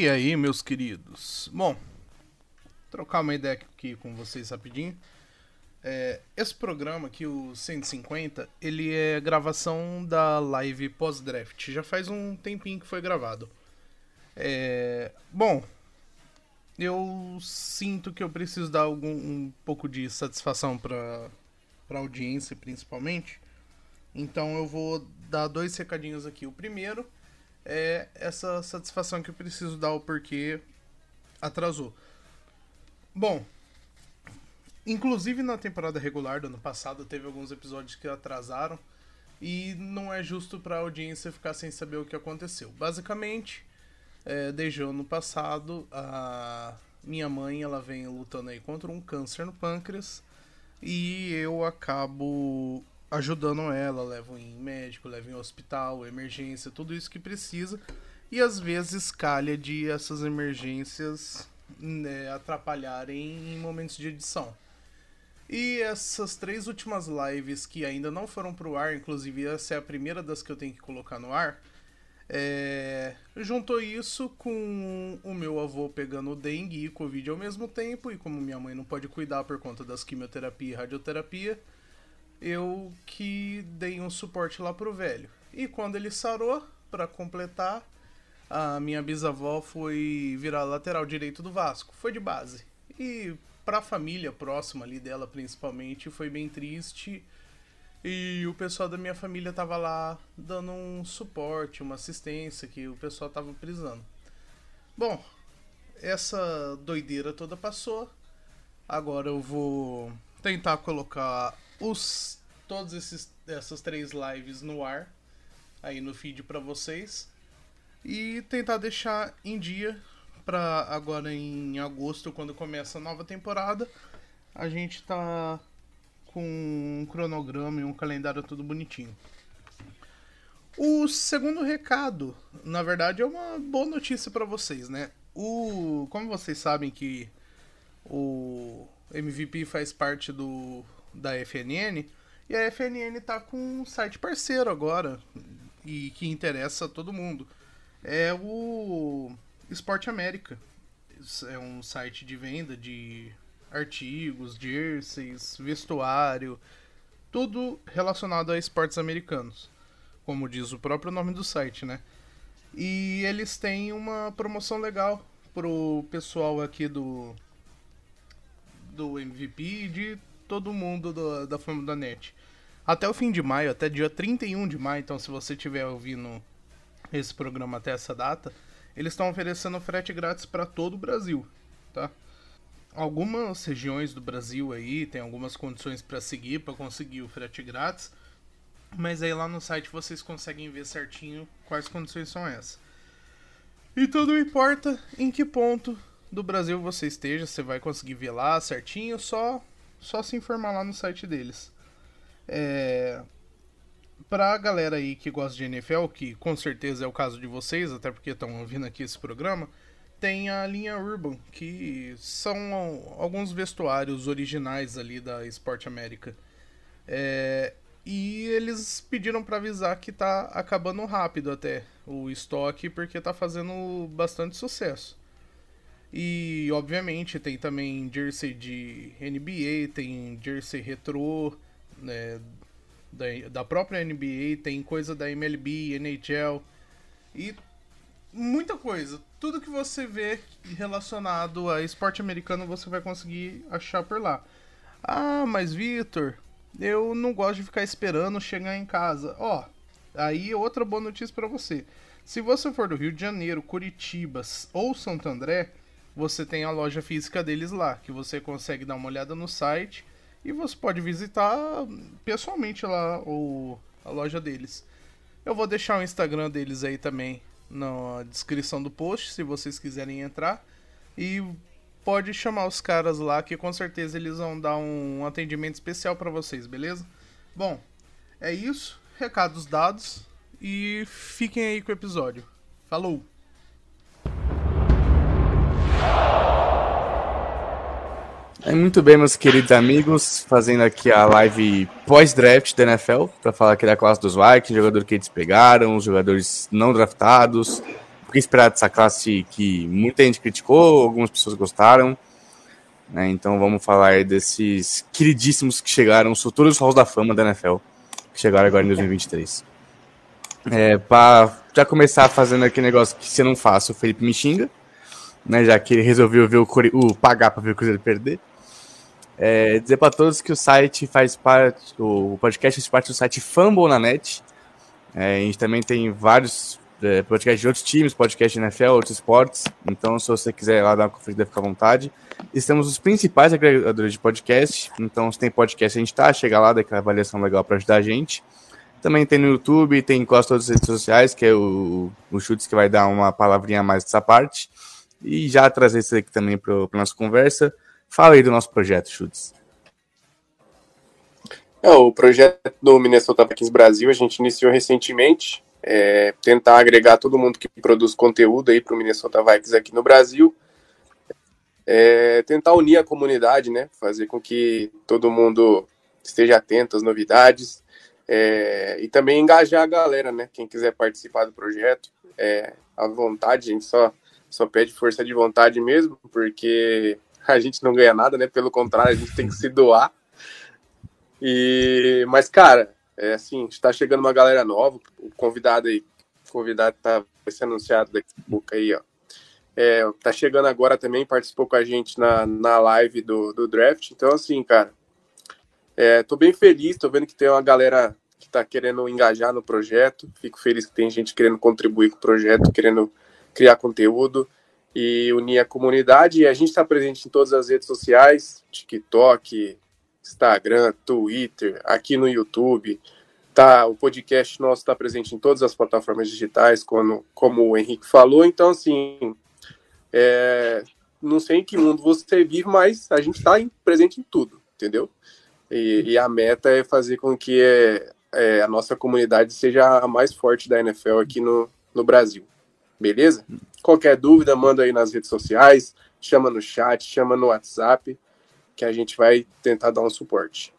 E aí, meus queridos? Bom, trocar uma ideia aqui com vocês rapidinho. É, esse programa aqui, o 150, ele é gravação da live pós-draft. Já faz um tempinho que foi gravado. É, bom, eu sinto que eu preciso dar algum, um pouco de satisfação para a audiência, principalmente. Então eu vou dar dois recadinhos aqui. O primeiro é essa satisfação que eu preciso dar o porquê atrasou. Bom, inclusive na temporada regular do ano passado teve alguns episódios que atrasaram e não é justo para a audiência ficar sem saber o que aconteceu. Basicamente, é, desde o ano passado, a minha mãe ela vem lutando aí contra um câncer no pâncreas e eu acabo ajudando ela, levo em médico, levo em hospital, emergência, tudo isso que precisa. E às vezes calha de essas emergências né, atrapalharem em momentos de edição. E essas três últimas lives que ainda não foram pro ar, inclusive essa é a primeira das que eu tenho que colocar no ar, é... juntou isso com o meu avô pegando dengue e covid ao mesmo tempo, e como minha mãe não pode cuidar por conta das quimioterapia e radioterapia, eu que dei um suporte lá pro velho. E quando ele sarou, para completar, a minha bisavó foi virar lateral direito do Vasco. Foi de base. E pra família próxima ali dela, principalmente, foi bem triste. E o pessoal da minha família tava lá dando um suporte, uma assistência que o pessoal tava precisando. Bom, essa doideira toda passou. Agora eu vou tentar colocar os todos esses essas três lives no ar aí no feed para vocês e tentar deixar em dia para agora em agosto quando começa a nova temporada a gente tá com um cronograma e um calendário tudo bonitinho. O segundo recado, na verdade, é uma boa notícia para vocês, né? O, como vocês sabem que o MVP faz parte do da FNN. E a FNN tá com um site parceiro agora e que interessa a todo mundo. É o Esporte América. É um site de venda de artigos, jerseys, vestuário, tudo relacionado a esportes americanos, como diz o próprio nome do site, né? E eles têm uma promoção legal pro pessoal aqui do do MVP de todo mundo do, da Fama da Net. Até o fim de maio, até dia 31 de maio, então se você estiver ouvindo esse programa até essa data, eles estão oferecendo frete grátis para todo o Brasil, tá? Algumas regiões do Brasil aí tem algumas condições para seguir para conseguir o frete grátis, mas aí lá no site vocês conseguem ver certinho quais condições são essas. E tudo importa em que ponto do Brasil você esteja, você vai conseguir ver lá certinho, só só se informar lá no site deles. É... Pra galera aí que gosta de NFL, que com certeza é o caso de vocês, até porque estão ouvindo aqui esse programa, tem a linha Urban, que são alguns vestuários originais ali da Sport América. É... E eles pediram para avisar que tá acabando rápido até o estoque, porque tá fazendo bastante sucesso. E obviamente tem também jersey de NBA, tem jersey retrô né, da, da própria NBA, tem coisa da MLB, NHL e muita coisa. Tudo que você vê relacionado a esporte americano você vai conseguir achar por lá. Ah, mas Vitor, eu não gosto de ficar esperando chegar em casa. Ó, aí outra boa notícia para você. Se você for do Rio de Janeiro, Curitiba ou Santo André, você tem a loja física deles lá, que você consegue dar uma olhada no site e você pode visitar pessoalmente lá o, a loja deles. Eu vou deixar o Instagram deles aí também na descrição do post, se vocês quiserem entrar. E pode chamar os caras lá que com certeza eles vão dar um atendimento especial para vocês, beleza? Bom, é isso. Recados dados e fiquem aí com o episódio. Falou! Muito bem, meus queridos amigos, fazendo aqui a live pós-draft da NFL, para falar aqui da classe dos Vikings, jogador que eles pegaram, os jogadores não draftados, o que esperar dessa classe que muita gente criticou, algumas pessoas gostaram. Né? Então vamos falar desses queridíssimos que chegaram, os futuros halls da fama da NFL, que chegaram agora em 2023. É, para já começar fazendo aquele negócio que você não faça, o Felipe me xinga, né, já que ele resolveu ver o, o pagar para ver o Cruzeiro perder. É, dizer para todos que o site faz parte, o podcast faz parte do site Fumble na net. É, a gente também tem vários é, podcasts de outros times, podcast de NFL, outros esportes. Então, se você quiser lá dar uma conferida, fica à vontade. Estamos os principais agregadores de podcast. Então, se tem podcast, a gente tá, chega lá, dá aquela avaliação legal para ajudar a gente. Também tem no YouTube, tem quase todas as redes sociais, que é o, o Chutes que vai dar uma palavrinha a mais dessa parte. E já trazer isso aqui também para a nossa conversa. Fala aí do nosso projeto, Chutes. É, o projeto do Minnesota Vikings Brasil a gente iniciou recentemente. É, tentar agregar todo mundo que produz conteúdo aí para o Minnesota Vikings aqui no Brasil. É, tentar unir a comunidade, né? Fazer com que todo mundo esteja atento às novidades. É, e também engajar a galera, né? Quem quiser participar do projeto, é, à vontade, a gente só, só pede força de vontade mesmo, porque a gente não ganha nada, né? Pelo contrário, a gente tem que se doar. E, mas, cara, é assim, está chegando uma galera nova, o convidado aí, o convidado tá, vai ser anunciado daqui a pouco aí, ó. É, tá chegando agora também, participou com a gente na, na live do, do draft. Então, assim, cara, é, tô bem feliz, tô vendo que tem uma galera que tá querendo engajar no projeto. Fico feliz que tem gente querendo contribuir com o projeto, querendo criar conteúdo e unir a comunidade. E a gente está presente em todas as redes sociais, TikTok, Instagram, Twitter, aqui no YouTube. Tá, o podcast nosso está presente em todas as plataformas digitais, como, como o Henrique falou. Então, assim, é, não sei em que mundo você vive, mas a gente está presente em tudo, entendeu? E, e, a meta é fazer com que é, é, a nossa comunidade seja a mais forte da NFL aqui no, no Brasil. Beleza? Qualquer dúvida, manda aí nas redes sociais, chama no chat, chama no WhatsApp, que a gente vai tentar dar um suporte.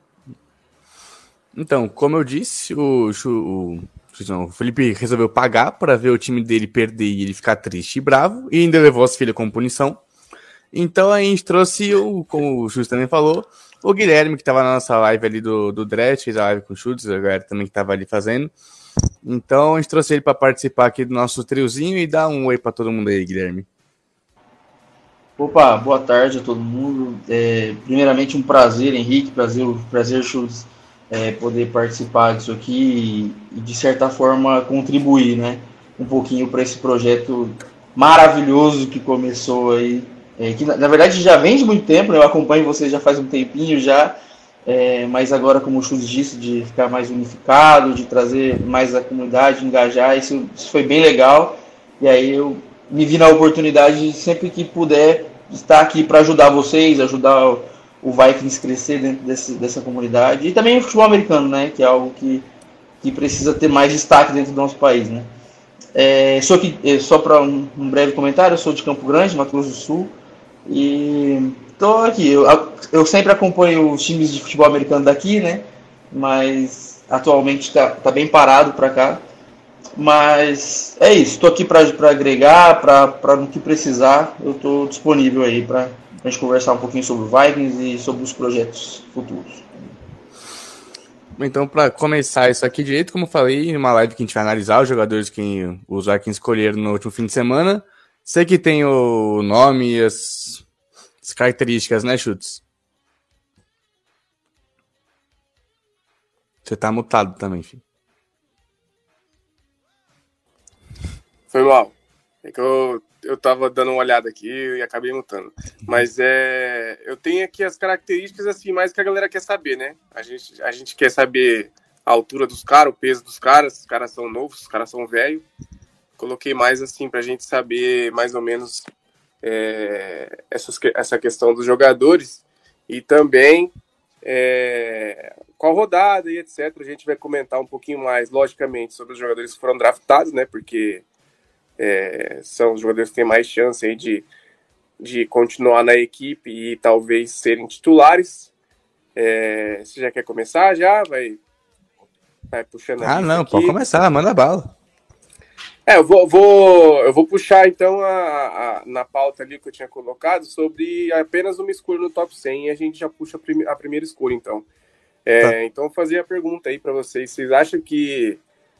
Então, como eu disse, o, o, o Felipe resolveu pagar para ver o time dele perder e ele ficar triste e bravo, e ainda levou as filhas como punição. Então a gente trouxe, o, como o Chutes também falou, o Guilherme, que estava na nossa live ali do, do Dredd, fez a live com o Chutes, a galera também que estava ali fazendo. Então a gente trouxe ele para participar aqui do nosso triozinho e dar um oi para todo mundo aí, Guilherme. Opa, boa tarde a todo mundo. É, primeiramente, um prazer, Henrique, prazer, prazer, Chutes, é, poder participar disso aqui e, e, de certa forma, contribuir, né? Um pouquinho para esse projeto maravilhoso que começou aí. É, que na, na, verdade já vem de muito tempo, né? eu acompanho vocês já faz um tempinho já. É, mas agora, como o Chus disse, de ficar mais unificado, de trazer mais a comunidade, engajar, isso, isso foi bem legal. E aí eu me vi na oportunidade de sempre que puder estar aqui para ajudar vocês, ajudar o, Vikings crescer dentro desse, dessa comunidade. E também o futebol americano, né? Que é algo que, que precisa ter mais destaque dentro do nosso país, né? É, sou aqui, é, só para um, um breve comentário, eu sou de Campo Grande, Mato Grosso do Sul. E tô aqui. Eu, eu sempre acompanho os times de futebol americano daqui, né? Mas atualmente está tá bem parado para cá. Mas é isso. Estou aqui para agregar, para no que precisar, eu estou disponível aí para a gente conversar um pouquinho sobre o Vikings e sobre os projetos futuros. Então, para começar isso aqui direito, como eu falei, numa live que a gente vai analisar os jogadores que os Vikings escolheram no último fim de semana. Sei que tem o nome e as, as características, né, Chutes? Você tá mutado também, filho. Foi mal. É que eu, eu tava dando uma olhada aqui e acabei mutando. Mas é, eu tenho aqui as características assim, mais que a galera quer saber, né? A gente, a gente quer saber a altura dos caras, o peso dos caras, os caras são novos, os caras são velhos coloquei mais assim para a gente saber mais ou menos é, essas, essa questão dos jogadores e também é, qual rodada e etc. A gente vai comentar um pouquinho mais, logicamente, sobre os jogadores que foram draftados, né? Porque é, são os jogadores que têm mais chance aí de, de continuar na equipe e talvez serem titulares. É, você já quer começar? Já vai, vai puxando. Ah, não, aqui. pode começar, manda bala. É, eu vou, vou, eu vou puxar então a, a, na pauta ali que eu tinha colocado sobre apenas uma escolha no top 100 e a gente já puxa a, prim, a primeira escolha então. É, tá. Então, vou fazer a pergunta aí para vocês: vocês acham que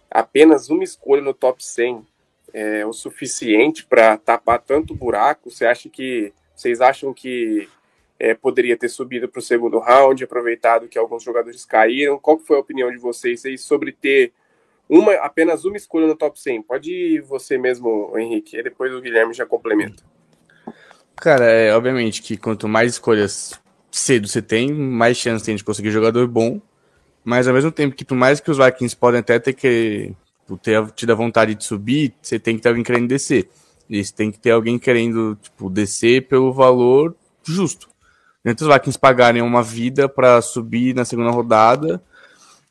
apenas uma escolha no top 100 é o suficiente para tapar tanto buraco? Você acha que vocês acham que é, poderia ter subido para o segundo round, aproveitado que alguns jogadores caíram? Qual foi a opinião de vocês aí sobre ter uma, apenas uma escolha no top 100. Pode ir você mesmo, Henrique, e depois o Guilherme já complementa. Cara, é obviamente que quanto mais escolhas cedo você tem, mais chance tem de conseguir jogador bom. Mas ao mesmo tempo que, por mais que os Vikings podem até ter que ter tido a vontade de subir, você tem que ter alguém querendo descer. E você tem que ter alguém querendo tipo, descer pelo valor justo. Entre os Vikings pagarem uma vida para subir na segunda rodada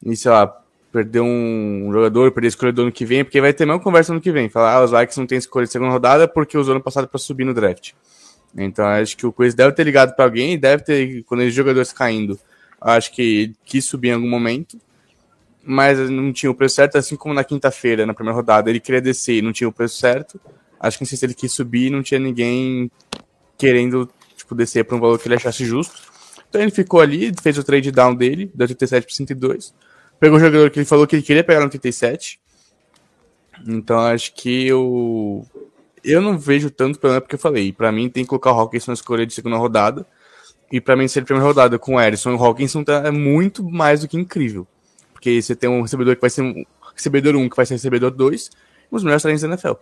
e, sei lá, perder um jogador, perder a escolha do ano que vem, porque vai ter mesmo conversa no que vem. Falar, ah, os Vikings não tem escolha de segunda rodada porque usou ano passado para subir no draft. Então acho que o Coisa deve ter ligado para alguém, deve ter, quando os jogadores caindo, acho que quis subir em algum momento, mas não tinha o preço certo, assim como na quinta-feira, na primeira rodada, ele queria descer e não tinha o preço certo. Acho que não sei se ele quis subir não tinha ninguém querendo tipo, descer para um valor que ele achasse justo. Então ele ficou ali, fez o trade down dele, deu 87 para 102 Pegou o jogador que ele falou que ele queria pegar no 37. Então acho que eu. Eu não vejo tanto problema porque eu falei. Para mim tem que colocar o Hawkinson na escolha de segunda rodada. E para mim, ser primeira rodada com o Erison e o Hawkinson tá, é muito mais do que incrível. Porque você tem um recebedor que vai ser um recebedor 1, que vai ser recebedor 2, e os melhores talentos da NFL.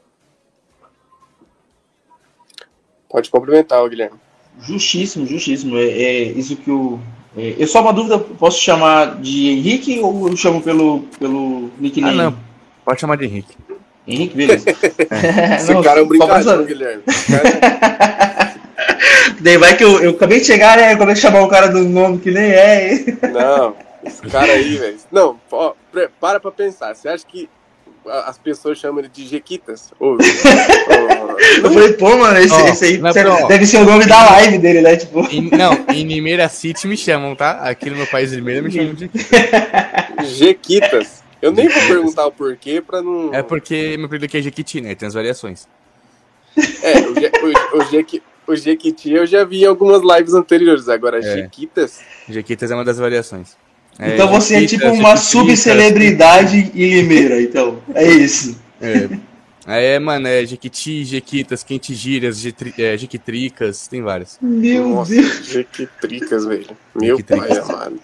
Pode complementar, Guilherme. Justíssimo, justíssimo. É, é isso que o eu só uma dúvida, posso chamar de Henrique ou eu chamo pelo, pelo nickname? Ah, não. Pode chamar de Henrique. Henrique, beleza. é. Esse não, cara é um brincadeira, Guilherme. Daí vai que eu, eu acabei de chegar, né? Eu acabei de chamar o cara do nome que nem é. Não, esse cara aí, velho. Não, ó, para pra pensar. Você acha que as pessoas chamam ele de Jequitas. Ou, eu falei, pô, mano, esse, oh, esse aí não, deve ser o nome da live dele, né? Tipo... Em, não, em Nimeira City me chamam, tá? Aqui no meu país de Limeira me chamam de Jequitas. Eu nem vou perguntar o porquê pra não. É porque meu apelido aqui é Jequiti, né? Tem as variações. É, o, Je, o, o, Jequi, o Jequiti eu já vi em algumas lives anteriores, agora é. Jequitas. Jequitas é uma das variações. É, então você é tipo uma subcelebridade em Limeira, então. É isso. É. É, mano, é Jequiti, Jequitas, Quentigírias, é, Jequitricas, tem várias. Meu Nossa, Deus. Jequitricas, velho. Meu pai amado.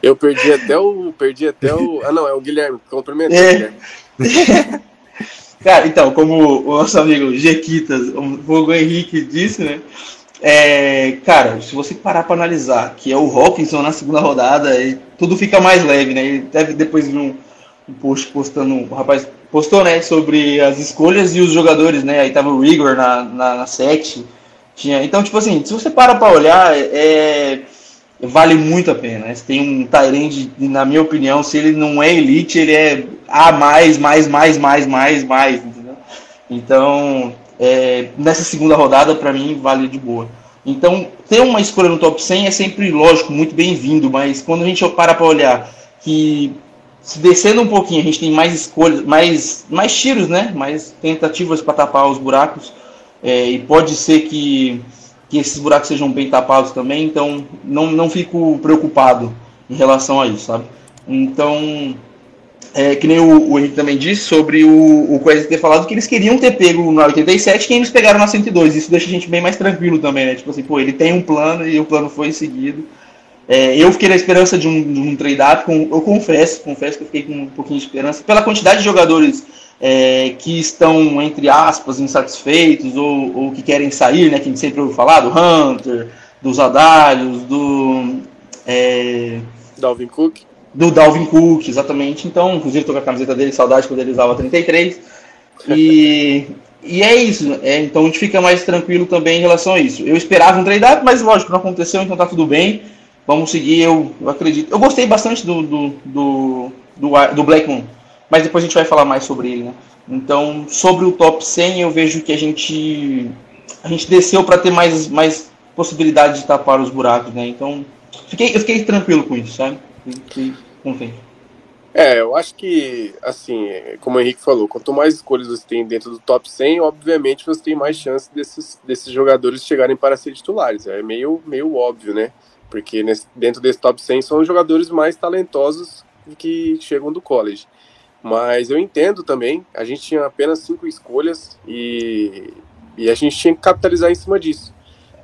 Eu perdi até o. Perdi até o. Ah, não, é o Guilherme. Cumprimento, é. Guilherme. Cara, então, como o nosso amigo Jequitas, o Fogo Henrique disse, né? É, cara, se você parar para analisar que é o Hawkinson na segunda rodada, tudo fica mais leve, né? Ele deve depois vir um, um post postando, o rapaz postou, né, sobre as escolhas e os jogadores, né? Aí tava o Rigor na, na, na. Tinha, então, tipo assim, se você para para olhar, é, vale muito a pena. Né? Você tem um Tyrande, na minha opinião, se ele não é elite, ele é A mais, mais, mais, mais, mais, mais, entendeu? Então, é, nessa segunda rodada, para mim, vale de boa. Então, ter uma escolha no top 100 é sempre, lógico, muito bem-vindo, mas quando a gente para para olhar que se descendo um pouquinho, a gente tem mais escolhas, mais, mais tiros, né? Mais tentativas para tapar os buracos, é, e pode ser que, que esses buracos sejam bem tapados também, então não, não fico preocupado em relação a isso, sabe? Então, é, que nem o, o Henrique também disse sobre o, o Quest ter falado que eles queriam ter pego na 87 que eles pegaram na 102. Isso deixa a gente bem mais tranquilo também, né? Tipo assim, pô, ele tem um plano e o plano foi seguido. É, eu fiquei na esperança de um, de um trade-up, eu confesso, confesso que eu fiquei com um pouquinho de esperança, pela quantidade de jogadores é, que estão, entre aspas, insatisfeitos ou, ou, que querem sair, né? Que a gente sempre ouviu falar, do Hunter, dos Adálios, do. É, Dalvin Cook do Dalvin Cook, exatamente. Então, inclusive, estou com a camiseta dele, saudade quando ele usava 33. E, e é isso. É, então, a gente fica mais tranquilo também em relação a isso. Eu esperava um trade-up, mas lógico, não aconteceu, então tá tudo bem. Vamos seguir, eu, eu acredito. Eu gostei bastante do, do, do, do, do Black Moon, mas depois a gente vai falar mais sobre ele, né? Então, sobre o top 100, eu vejo que a gente a gente desceu para ter mais, mais possibilidade de tapar os buracos, né? Então, fiquei, eu fiquei tranquilo com isso, sabe? Fiquei contente. É, eu acho que, assim, como o Henrique falou, quanto mais escolhas você tem dentro do top 100, obviamente você tem mais chance desses, desses jogadores chegarem para ser titulares. É meio, meio óbvio, né? Porque nesse, dentro desse top 100 são os jogadores mais talentosos que chegam do college. Mas eu entendo também, a gente tinha apenas cinco escolhas e, e a gente tinha que capitalizar em cima disso.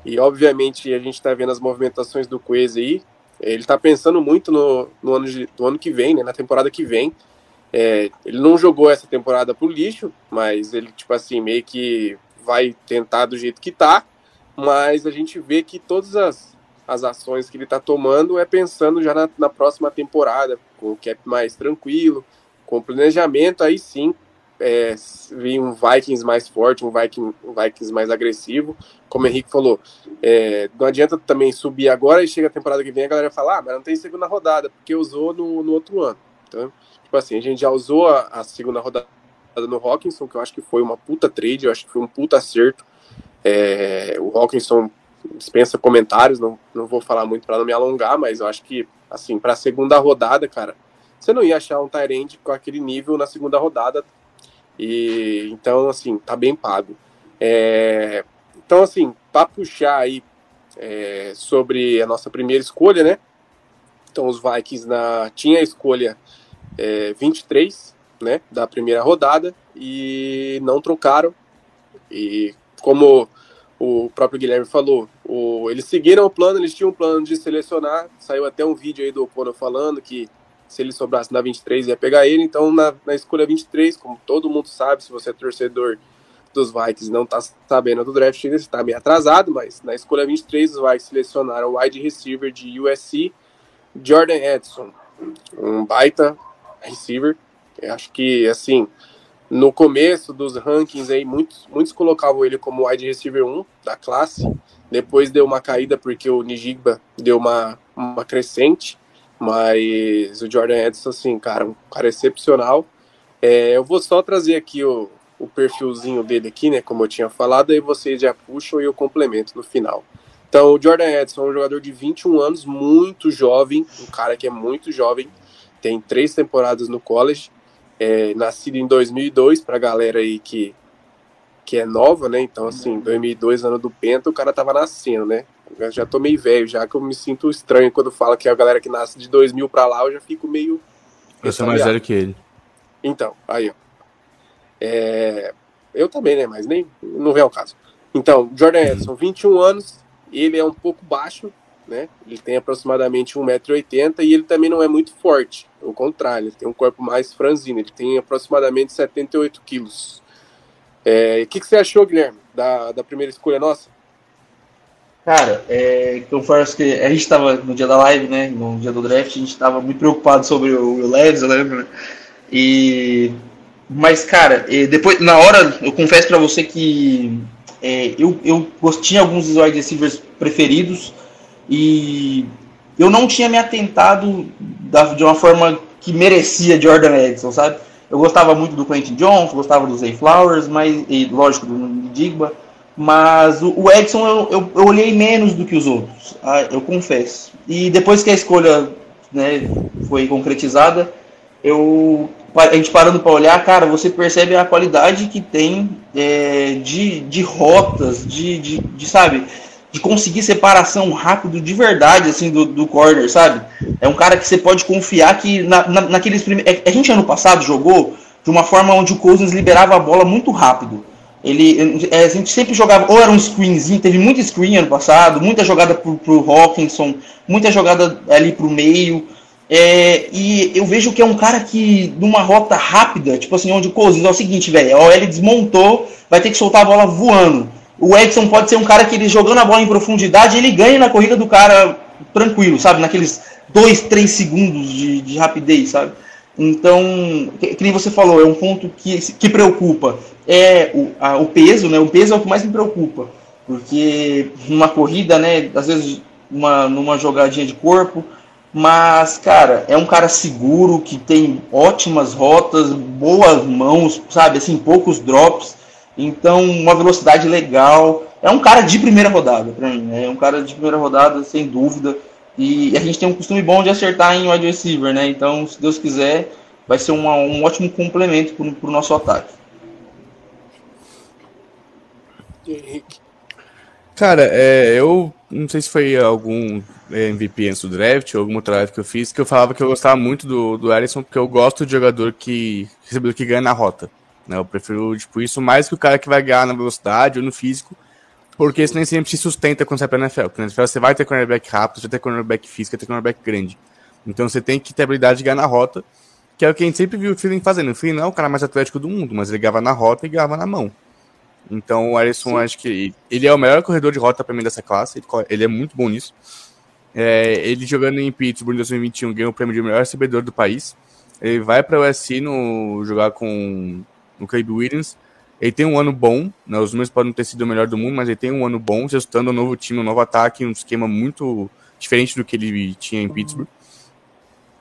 E obviamente a gente está vendo as movimentações do Quez aí, ele está pensando muito no, no, ano de, no ano que vem, né, na temporada que vem. É, ele não jogou essa temporada pro lixo, mas ele, tipo assim, meio que vai tentar do jeito que tá. Mas a gente vê que todas as, as ações que ele está tomando é pensando já na, na, próxima temporada, com o cap mais tranquilo, com planejamento, aí sim é, vir um Vikings mais forte, um, Viking, um Vikings mais agressivo. Como o Henrique falou, é, não adianta também subir agora e chega a temporada que vem a galera fala, ah, mas não tem segunda rodada, porque usou no, no outro ano. Então, tipo assim, a gente já usou a, a segunda rodada no Hawkinson, que eu acho que foi uma puta trade, eu acho que foi um puta acerto. É, o Hawkinson dispensa comentários, não, não vou falar muito para não me alongar, mas eu acho que, assim, para a segunda rodada, cara, você não ia achar um Tyrande com aquele nível na segunda rodada. E então, assim, tá bem pago. É, então, assim, para puxar aí é, sobre a nossa primeira escolha, né? Então, os Vikings na, tinha a escolha é, 23, né, da primeira rodada e não trocaram. E como o próprio Guilherme falou, o, eles seguiram o plano, eles tinham um plano de selecionar, saiu até um vídeo aí do Opono falando que se ele sobrasse na 23 ia pegar ele, então na, na escolha 23, como todo mundo sabe, se você é torcedor dos Vikings não está sabendo do draft ainda, está meio atrasado, mas na escolha 23 os Vikings selecionaram o wide receiver de USC, Jordan Edson, um baita receiver, eu acho que, assim, no começo dos rankings aí, muitos, muitos colocavam ele como wide receiver 1 da classe. Depois deu uma caída porque o Nijigba deu uma, uma crescente. Mas o Jordan Edson, assim, cara, um cara excepcional. É, eu vou só trazer aqui o, o perfilzinho dele aqui, né? Como eu tinha falado, aí vocês já puxam e eu complemento no final. Então, o Jordan Edson é um jogador de 21 anos, muito jovem, um cara que é muito jovem, tem três temporadas no college, é, nascido em 2002, pra galera aí que, que é nova, né? Então, assim, 2002, ano do Penta, o cara tava nascendo, né? Eu já tô meio velho, já que eu me sinto estranho quando fala que é a galera que nasce de 2000 pra lá, eu já fico meio. Eu sou mais velho que ele. Então, aí, ó. É, eu também, né? Mas nem. Não vem ao caso. Então, Jordan uhum. Edson, 21 anos, ele é um pouco baixo, né? Ele tem aproximadamente 1,80m e ele também não é muito forte. Ao contrário, ele tem um corpo mais franzino, ele tem aproximadamente 78 quilos. É, o que, que, você achou, Guilherme, da, da primeira escolha nossa? Cara, é, confesso que a gente estava no dia da live, né? No dia do draft, a gente estava muito preocupado sobre o Will Leves, eu lembro, né? E. Mas, cara, depois, na hora, eu confesso para você que é, eu, eu tinha alguns wide receivers preferidos, e eu não tinha me atentado da, de uma forma que merecia Jordan Edson, sabe? Eu gostava muito do Quentin Jones, gostava do Zay Flowers, mas, e lógico, do Digba, mas o, o Edson eu, eu, eu, olhei menos do que os outros, ah, eu confesso. E depois que a escolha né, foi concretizada, eu a gente parando para olhar, cara, você percebe a qualidade que tem é, de, de rotas, de, de, de, sabe, de conseguir separação rápido de verdade, assim, do, do corner, sabe? É um cara que você pode confiar que na, na, naqueles primeiros. É, a gente ano passado jogou de uma forma onde o Cousins liberava a bola muito rápido. Ele, é, a gente sempre jogava, ou era um screenzinho, teve muito screen ano passado, muita jogada pro, pro Hawkinson, muita jogada ali pro meio. É, e eu vejo que é um cara que, numa rota rápida, tipo assim, onde o Cousins é o seguinte, velho, ó, ele desmontou, vai ter que soltar a bola voando. O Edson pode ser um cara que ele jogando a bola em profundidade, ele ganha na corrida do cara tranquilo, sabe? Naqueles 2, 3 segundos de, de rapidez, sabe? Então, que, que, nem você falou, é um ponto que, que preocupa. É o, a, o peso, né? O peso é o que mais me preocupa. Porque numa corrida, né? Às vezes uma, numa jogadinha de corpo. Mas, cara, é um cara seguro, que tem ótimas rotas, boas mãos, sabe? Assim, poucos drops. Então, uma velocidade legal. É um cara de primeira rodada, para mim. Né? É um cara de primeira rodada, sem dúvida. E a gente tem um costume bom de acertar em wide receiver, né? Então, se Deus quiser, vai ser uma, um ótimo complemento para o nosso ataque. Henrique. Cara, é, eu não sei se foi algum MVP antes do draft ou alguma outra live que eu fiz, que eu falava que eu gostava muito do, do Ellison, porque eu gosto de jogador que recebedor que ganha na rota. Né? Eu prefiro tipo, isso mais que o cara que vai ganhar na velocidade ou no físico, porque isso nem sempre se sustenta quando você vai pra NFL. Porque na NFL você vai ter cornerback rápido, você vai ter cornerback físico, vai ter cornerback grande. Então você tem que ter habilidade de ganhar na rota, que é o que a gente sempre viu o Feeling fazendo. O Feeling não é o cara mais atlético do mundo, mas ele ganhava na rota e ganhava na mão. Então o Alisson, acho que ele é o melhor corredor de rota para mim dessa classe. Ele, ele, é muito bom nisso. É, ele jogando em Pittsburgh em 2021 ganhou o prêmio de melhor recebedor do país. Ele vai para o USC no, jogar com o Caleb Williams. Ele tem um ano bom, né, os números podem ter sido o melhor do mundo, mas ele tem um ano bom, ajustando um novo time, um novo ataque, um esquema muito diferente do que ele tinha em Pittsburgh.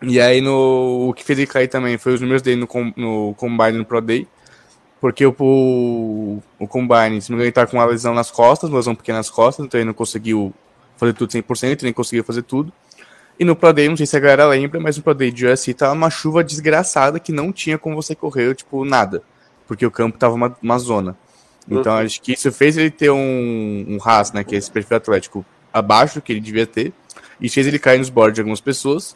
E aí no, o que fez ele cair também foi os números dele no, no Combine no Pro Day porque o, o, o Combine, se não me engano, ele tá com uma lesão nas costas, uma lesão pequena nas costas, então ele não conseguiu fazer tudo 100%, nem conseguiu fazer tudo. E no Pro Day, não sei se a galera lembra, mas no Pro Day de USC tava uma chuva desgraçada que não tinha como você correr, tipo, nada. Porque o campo tava uma, uma zona. Então uhum. acho que isso fez ele ter um, um RAS, né, que é esse perfil atlético abaixo do que ele devia ter, e fez ele cair nos boards de algumas pessoas.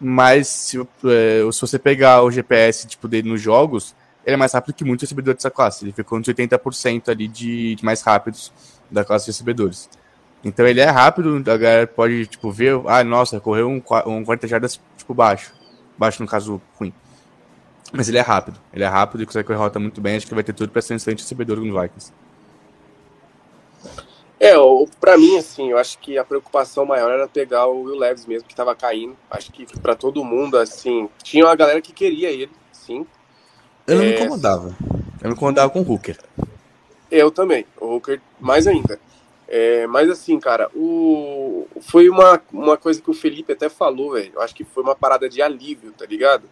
Mas se, é, se você pegar o GPS tipo, dele nos jogos, ele é mais rápido que muitos recebedores dessa classe. Ele ficou nos 80% ali de, de, mais rápidos da classe de recebedores. Então ele é rápido, a galera pode, tipo, ver, ah, nossa, correu um, um 40 jardas, tipo, baixo. Baixo, no caso, ruim. Mas ele é rápido. Ele é rápido e consegue correr rota muito bem. Acho que vai ter tudo para ser um excelente recebedor no Vikings. É, para mim, assim, eu acho que a preocupação maior era pegar o Will Leves mesmo, que estava caindo. Acho que para todo mundo, assim, tinha uma galera que queria ele, sim. Eu não é... me incomodava. Eu me incomodava com o Hooker. Eu também. O Hooker mais ainda. É, mas assim, cara, o... foi uma, uma coisa que o Felipe até falou, velho. Eu acho que foi uma parada de alívio, tá ligado?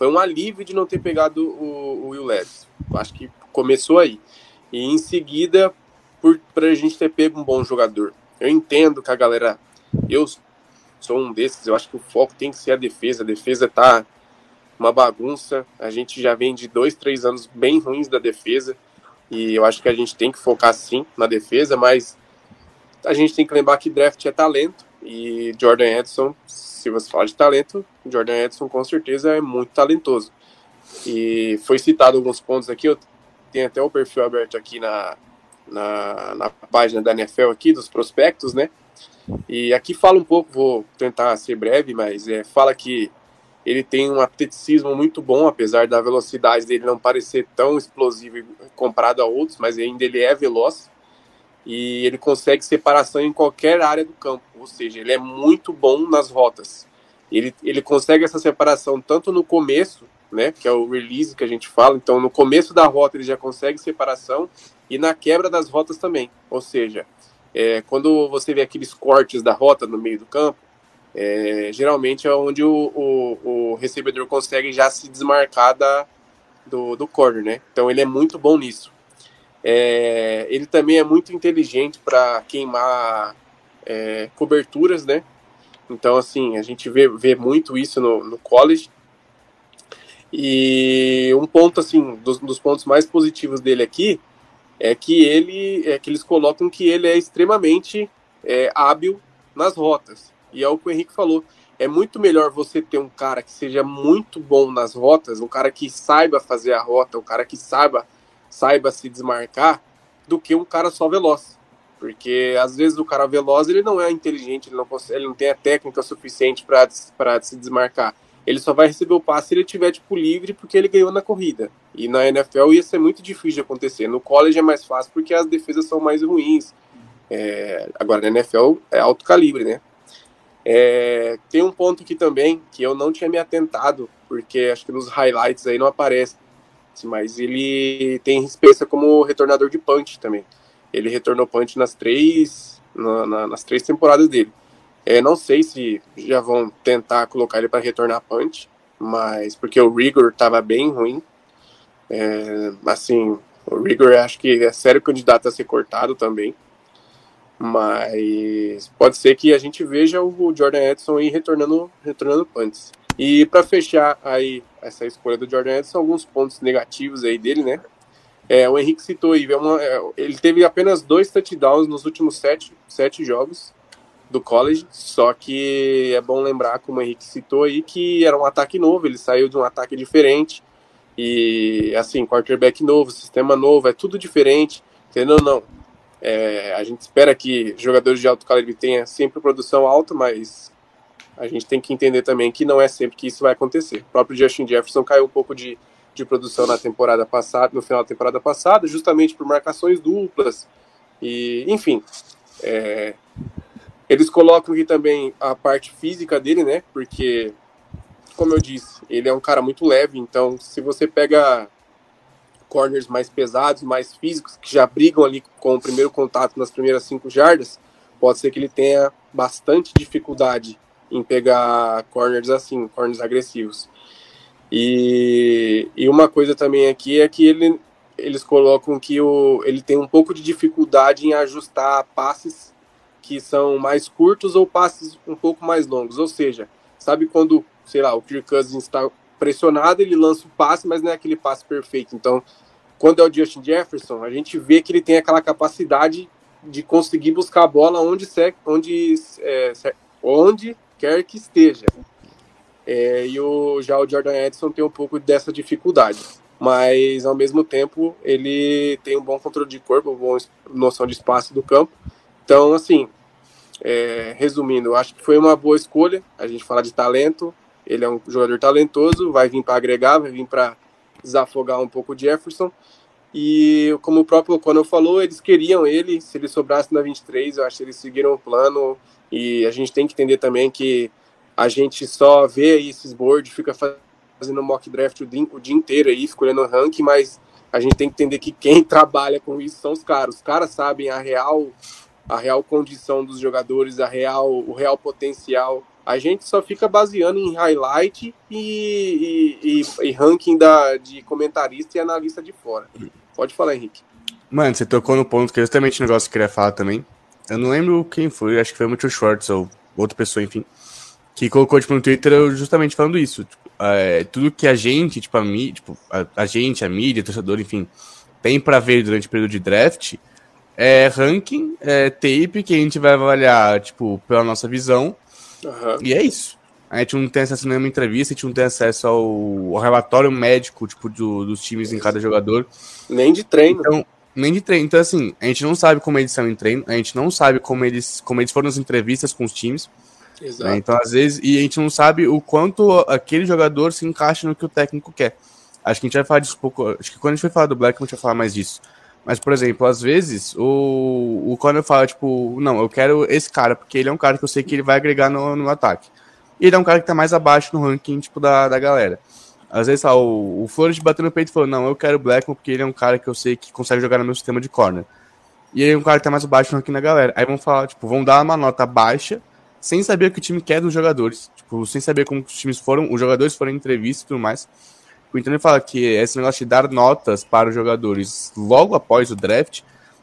Foi um alívio de não ter pegado o, o Will Levis. Acho que começou aí. E em seguida, por, pra gente ter pego um bom jogador. Eu entendo que a galera. Eu sou um desses, eu acho que o foco tem que ser a defesa. A defesa tá uma bagunça. A gente já vem de dois, três anos bem ruins da defesa e eu acho que a gente tem que focar sim na defesa, mas a gente tem que lembrar que draft é talento e Jordan Edson, se você falar de talento, Jordan Edson com certeza é muito talentoso. E foi citado alguns pontos aqui, eu tenho até o perfil aberto aqui na, na, na página da NFL aqui, dos prospectos, né? E aqui fala um pouco, vou tentar ser breve, mas é, fala que ele tem um atleticismo muito bom, apesar da velocidade dele não parecer tão explosivo comparado a outros, mas ainda ele é veloz e ele consegue separação em qualquer área do campo, ou seja, ele é muito bom nas rotas. Ele, ele consegue essa separação tanto no começo, né, que é o release que a gente fala, então no começo da rota ele já consegue separação e na quebra das rotas também, ou seja, é, quando você vê aqueles cortes da rota no meio do campo, é, geralmente é onde o, o, o, recebedor consegue já se desmarcar da, do, do corner, né? Então ele é muito bom nisso. É, ele também é muito inteligente para queimar é, coberturas, né? Então, assim, a gente vê, vê muito isso no, no college. E um ponto, assim, dos, dos pontos mais positivos dele aqui é que ele é que eles colocam que ele é extremamente é, hábil nas rotas. E é o que o Henrique falou. É muito melhor você ter um cara que seja muito bom nas rotas, um cara que saiba fazer a rota, um cara que saiba, saiba se desmarcar, do que um cara só veloz. Porque às vezes o cara veloz ele não é inteligente, ele não, consegue, ele não tem a técnica suficiente para se desmarcar. Ele só vai receber o passe se ele tiver tipo livre porque ele ganhou na corrida. E na NFL ia ser muito difícil de acontecer. No college é mais fácil porque as defesas são mais ruins. É, agora na NFL é alto calibre, né? É, tem um ponto aqui também que eu não tinha me atentado, porque acho que nos highlights aí não aparece, mas ele tem respeito como retornador de punch também. Ele retornou punch nas três, na, na, nas três temporadas dele. É, não sei se já vão tentar colocar ele para retornar punch, mas porque o rigor estava bem ruim. É, assim, o rigor acho que é sério candidato a ser cortado também. Mas pode ser que a gente veja o Jordan Edson aí retornando, retornando punts. E para fechar aí essa escolha do Jordan Edson, alguns pontos negativos aí dele, né? É, o Henrique citou aí, é é, ele teve apenas dois touchdowns nos últimos sete, sete jogos do college, só que é bom lembrar, como o Henrique citou aí, que era um ataque novo, ele saiu de um ataque diferente, e assim, quarterback novo, sistema novo, é tudo diferente, entendeu? Não, é, a gente espera que jogadores de alto calibre tenham sempre produção alta, mas a gente tem que entender também que não é sempre que isso vai acontecer. O próprio Justin Jefferson caiu um pouco de, de produção na temporada passada, no final da temporada passada, justamente por marcações duplas, e enfim, é, eles colocam aqui também a parte física dele, né? Porque, como eu disse, ele é um cara muito leve, então se você pega corners mais pesados, mais físicos, que já brigam ali com o primeiro contato nas primeiras cinco jardas, pode ser que ele tenha bastante dificuldade em pegar corners assim, corners agressivos. E, e uma coisa também aqui é que ele, eles colocam que o, ele tem um pouco de dificuldade em ajustar passes que são mais curtos ou passes um pouco mais longos. Ou seja, sabe quando, sei lá, o Kirk Cousins está pressionado, ele lança o passe, mas não é aquele passe perfeito. Então, quando é o Justin Jefferson, a gente vê que ele tem aquela capacidade de conseguir buscar a bola onde, onde, é, onde quer que esteja. É, e o, já o Jordan Edson tem um pouco dessa dificuldade. Mas, ao mesmo tempo, ele tem um bom controle de corpo, uma boa noção de espaço do campo. Então, assim, é, resumindo, acho que foi uma boa escolha. A gente fala de talento, ele é um jogador talentoso, vai vir para agregar, vai vir para desafogar um pouco o Jefferson. E como o próprio Conor falou, eles queriam ele, se ele sobrasse na 23, eu acho que eles seguiram o plano. E a gente tem que entender também que a gente só vê esses boards, fica fazendo mock draft o dia, o dia inteiro aí, escolhendo ranking, mas a gente tem que entender que quem trabalha com isso são os caras. Os caras sabem a real a real condição dos jogadores, a real, o real potencial. A gente só fica baseando em highlight e, e, e, e ranking da, de comentarista e analista de fora. Pode falar, Henrique. Mano, você tocou no ponto que é justamente o negócio que eu queria falar também. Eu não lembro quem foi, acho que foi o Mitchell Schwartz ou outra pessoa, enfim, que colocou tipo, no Twitter justamente falando isso. Tipo, é, tudo que a gente, tipo, a, tipo a, a gente, a mídia, torcedor, enfim, tem para ver durante o período de draft é ranking, é tape que a gente vai avaliar, tipo, pela nossa visão. Uhum. E é isso. A gente não tem acesso a nenhuma entrevista, a gente não tem acesso ao, ao relatório médico, tipo, do, dos times em cada jogador. Nem de treino. Então, nem de treino. Então, assim, a gente não sabe como eles são em treino, a gente não sabe como eles, como eles foram nas entrevistas com os times. Exato. Né? Então, às vezes, e a gente não sabe o quanto aquele jogador se encaixa no que o técnico quer. Acho que a gente vai falar disso um pouco. Acho que quando a gente for falar do Black, a gente vai falar mais disso. Mas, por exemplo, às vezes o, o Conor fala, tipo, não, eu quero esse cara, porque ele é um cara que eu sei que ele vai agregar no, no ataque. E ele é um cara que tá mais abaixo no ranking, tipo, da, da galera. Às vezes, ah, o, o Flores bateu no peito e falou, não, eu quero o Blackman porque ele é um cara que eu sei que consegue jogar no meu sistema de corner. E ele é um cara que tá mais abaixo no ranking da galera. Aí vão falar, tipo, vão dar uma nota baixa, sem saber o que o time quer dos jogadores. Tipo, sem saber como os times foram, os jogadores foram em entrevista e tudo mais. O Antônio fala que esse negócio de dar notas para os jogadores logo após o draft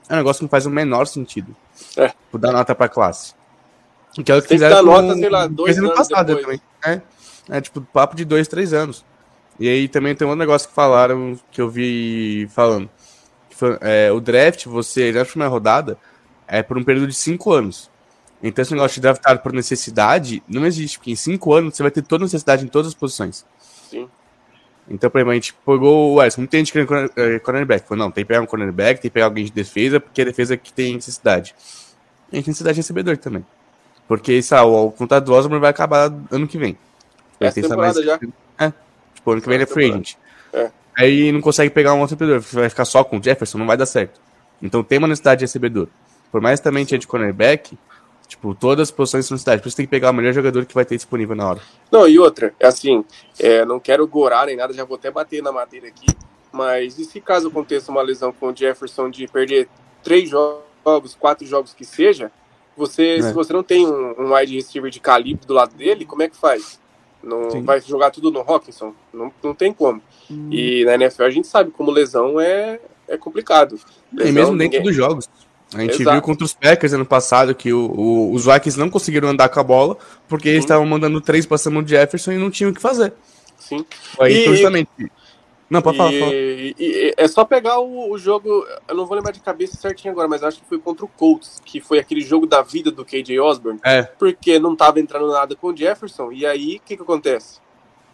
é um negócio que não faz o menor sentido. É. Tipo, dar nota para a classe. Que é o que Tem fizeram que dar nota, sei lá, dois anos passado também. É, é, tipo, papo de dois, três anos. E aí também tem um negócio que falaram, que eu vi falando. Foi, é, o draft, você, na primeira rodada, é por um período de cinco anos. Então esse negócio de draftar por necessidade não existe, porque em cinco anos você vai ter toda necessidade em todas as posições. Sim. Então, por exemplo, a gente pegou o West. Muita gente querendo eh, cornerback. Falou, não, tem que pegar um cornerback, tem que pegar alguém de defesa, porque é a defesa que tem necessidade. A gente tem necessidade de recebedor também. Porque sabe, o contrato do Osborne vai acabar ano que vem. Essa temporada mais... já. É. Tipo, ano que vem ele é free agent. É. Aí não consegue pegar um outro recebedor. Vai ficar só com o Jefferson, não vai dar certo. Então tem uma necessidade de recebedor. Por mais também tinha de cornerback, Tipo, todas as posições são cidade. Por isso tem que pegar o melhor jogador que vai ter disponível na hora. Não, e outra, é assim, é, não quero gorar nem nada, já vou até bater na madeira aqui. Mas e se caso aconteça uma lesão com o Jefferson de perder três jogos, quatro jogos que seja, você, é. se você não tem um, um wide receiver de calibre do lado dele, como é que faz? Não Sim. vai jogar tudo no Hawkinson? Não, não tem como. Hum. E na NFL a gente sabe como lesão é, é complicado. Lesão, e mesmo dentro ninguém... dos jogos. A gente Exato. viu contra os Packers ano passado que o, o, os Vikings não conseguiram andar com a bola porque eles estavam mandando três para cima de Jefferson e não tinham o que fazer. Sim. Aí, e, justamente. Não, pode falar. E, e, é só pegar o, o, jogo. Eu não vou lembrar de cabeça certinho agora, mas acho que foi contra o Colts, que foi aquele jogo da vida do KJ Osborne. É. Porque não tava entrando nada com o Jefferson. E aí, o que, que acontece?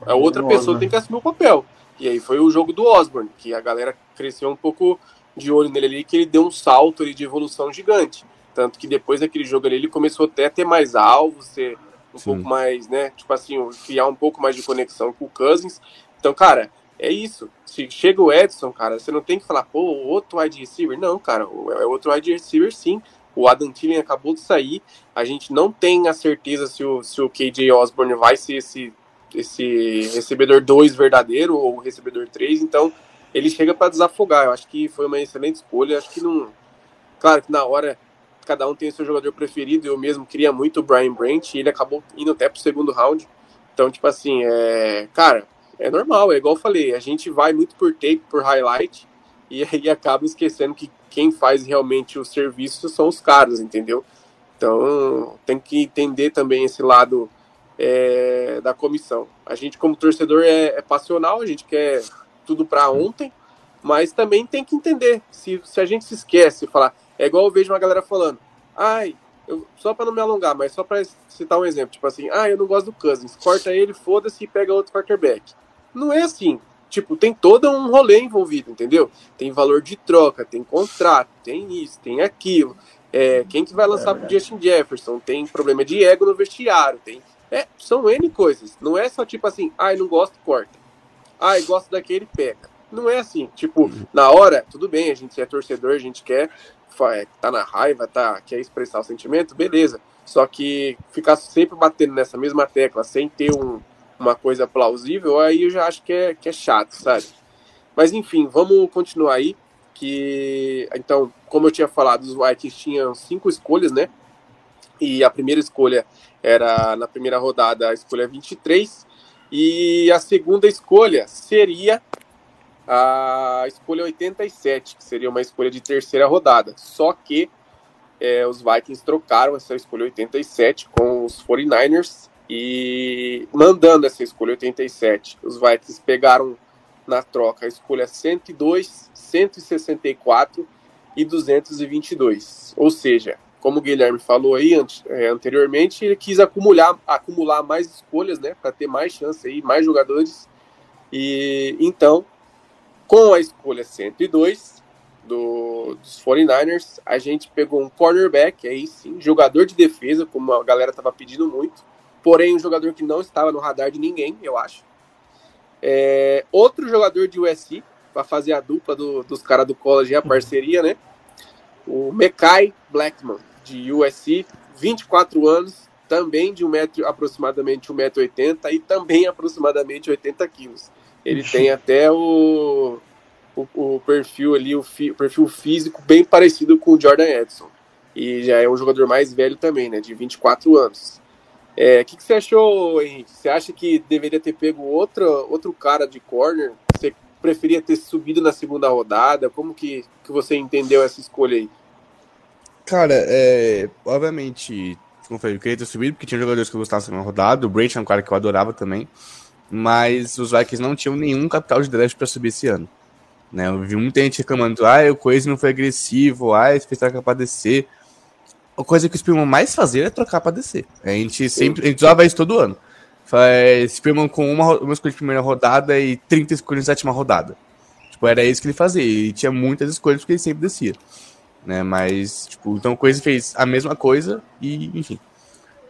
A outra pessoa tem que assumir o papel. E aí foi o jogo do Osborne, que a galera cresceu um pouco de olho nele ali, que ele deu um salto ali de evolução gigante. Tanto que depois daquele jogo ali, ele começou até a ter mais alvos, ser um Sim. pouco mais, né? Tipo assim, criar um pouco mais de conexão com o Cousins. Então, cara, é isso. Se chega o Edson, cara, você não tem que falar, pô, outro wide receiver. Não, cara, é outro wide receiver sim. O Adam Thielen acabou de sair. A gente não tem a certeza se o, se o KJ Osborne vai ser esse, esse recebedor 2 verdadeiro ou recebedor 3. Então, ele chega para desafogar. Eu acho que foi uma excelente escolha. Acho que não. Claro que na hora cada um tem o seu jogador preferido. Eu mesmo queria muito o Brian Brent e ele acabou indo até pro segundo round. Então, tipo assim, é. Cara, é normal, é igual eu falei, a gente vai muito por tape, por highlight, e aí acaba esquecendo que quem faz realmente o serviço são os caras, entendeu? Então tem que entender também esse lado é, da comissão. A gente, como torcedor, é, é passional, a gente quer tudo para ontem, mas também tem que entender. Se, se a gente se esquece, falar, é igual eu vejo uma galera falando, ai, eu, só para não me alongar, mas só para citar um exemplo, tipo assim, ah, eu não gosto do Cousins, corta ele, foda-se e pega outro quarterback. Não é assim. Tipo, tem todo um rolê envolvido, entendeu? Tem valor de troca, tem contrato, tem isso, tem aquilo. É, quem que vai lançar pro Justin Jefferson? Tem problema de ego no vestiário, tem. É, são N coisas. Não é só tipo assim, ai, não gosto, corta. Ai, gosto daquele, pega. Não é assim. Tipo, na hora, tudo bem, a gente é torcedor, a gente quer, é, tá na raiva, tá, quer expressar o sentimento, beleza. Só que ficar sempre batendo nessa mesma tecla sem ter um, uma coisa plausível, aí eu já acho que é, que é chato, sabe? Mas enfim, vamos continuar aí. Que então, como eu tinha falado, os Vikings tinham cinco escolhas, né? E a primeira escolha era na primeira rodada a escolha 23. E a segunda escolha seria a escolha 87, que seria uma escolha de terceira rodada. Só que é, os Vikings trocaram essa escolha 87 com os 49ers e mandando essa escolha 87, os Vikings pegaram na troca a escolha 102, 164 e 222. Ou seja, como o Guilherme falou aí é, anteriormente, ele quis acumular, acumular mais escolhas, né, para ter mais chance aí, mais jogadores. E então, com a escolha 102 do, dos 49ers, a gente pegou um cornerback, aí sim, jogador de defesa, como a galera estava pedindo muito porém um jogador que não estava no radar de ninguém, eu acho. É, outro jogador de USC, para fazer a dupla do, dos caras do college, a parceria, né? O Mekai Blackman, de USC, 24 anos, também de um metro, aproximadamente 1,80m e também aproximadamente 80 quilos. Ele tem até o, o, o, perfil ali, o, fi, o perfil físico bem parecido com o Jordan Edson. E já é um jogador mais velho também, né? De 24 anos. O é, que, que, você achou, Henrique? Você acha que deveria ter pego outro, outro cara de corner? Você preferia ter subido na segunda rodada? Como que, que você entendeu essa escolha aí? Cara, é, obviamente, como eu eu queria ter subido porque tinha jogadores que eu gostava da segunda rodada. O Brent é um cara que eu adorava também. Mas os Vikings não tinham nenhum capital de draft para subir esse ano. Né? Eu vi muita gente reclamando, ah, o Coisa não foi agressivo, ah, esse fez para descer a coisa que o Spearman mais fazia é trocar para descer. A gente sempre a gente usava isso todo ano. Faz Spearman com uma, uma escolha de primeira rodada e 30 escolhas de sétima rodada. Tipo, era isso que ele fazia. E tinha muitas escolhas porque ele sempre descia. Né? Mas, tipo, então o Coisa fez a mesma coisa e, enfim.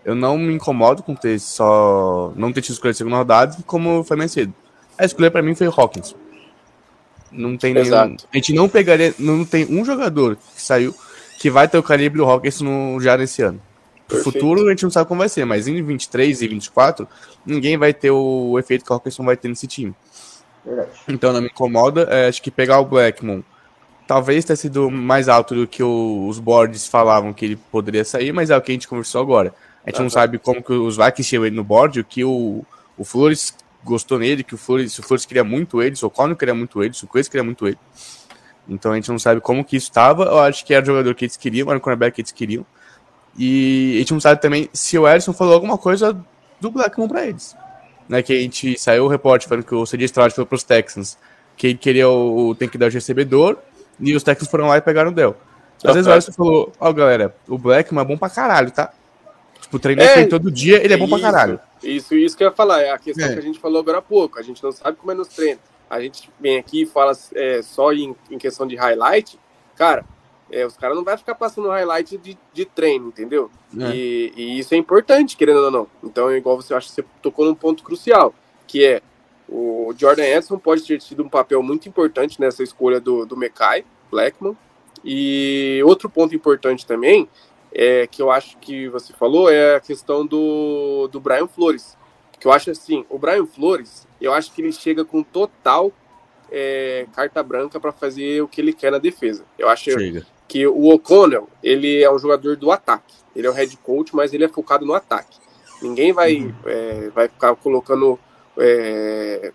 Eu não me incomodo com ter só. não ter tido escolha de segunda rodada, como foi mais cedo. A escolha para mim foi o Hawkins. Não tem Exato. nenhum. A gente não pegaria. Não tem um jogador que saiu que vai ter o calibre do Rockets no, já nesse ano. No futuro a gente não sabe como vai ser, mas em 23 e 24, ninguém vai ter o efeito que o Rockets vai ter nesse time. Verdade. Então não me incomoda. É, acho que pegar o Blackmon talvez tenha sido mais alto do que o, os boards falavam que ele poderia sair, mas é o que a gente conversou agora. A gente uhum. não sabe como que os Vikings chegam ele no board, o que o, o Flores gostou nele, que o Flores, se o Flores queria muito ele, o Conor queria muito ele, o Coelho queria muito ele. Então a gente não sabe como que isso estava. Eu acho que era o jogador que eles queriam, era o cornerback que eles queriam. E a gente não sabe também se o Ellison falou alguma coisa do Blackmon para eles. Né, que a gente saiu o repórter falando que o C.J. Stroud foi para os Texans, que ele queria o, o tem que dar o recebedor, e os Texans foram lá e pegaram o Dell. Às vezes o Ellison falou, ó oh, galera, o Blackmon é bom pra caralho, tá? Tipo, treinar é, todo dia, ele é bom isso, pra caralho. Isso, isso que eu ia falar, é a questão é. que a gente falou agora há pouco. A gente não sabe como é nos treinos. A gente vem aqui e fala é, só em, em, questão de highlight. Cara, é, os caras não vão ficar passando highlight de, de treino, entendeu? É. E, e, isso é importante, querendo ou não. Então, é igual você acha que você tocou num ponto crucial, que é o Jordan Edson pode ter tido um papel muito importante nessa escolha do, do Mekai, Blackman. E outro ponto importante também, é, que eu acho que você falou, é a questão do, do Brian Flores. Que eu acho assim, o Brian Flores, eu acho que ele chega com total é, carta branca para fazer o que ele quer na defesa. Eu acho chega. que o O'Connell, ele é um jogador do ataque. Ele é o head coach, mas ele é focado no ataque. Ninguém vai, uhum. é, vai ficar colocando é,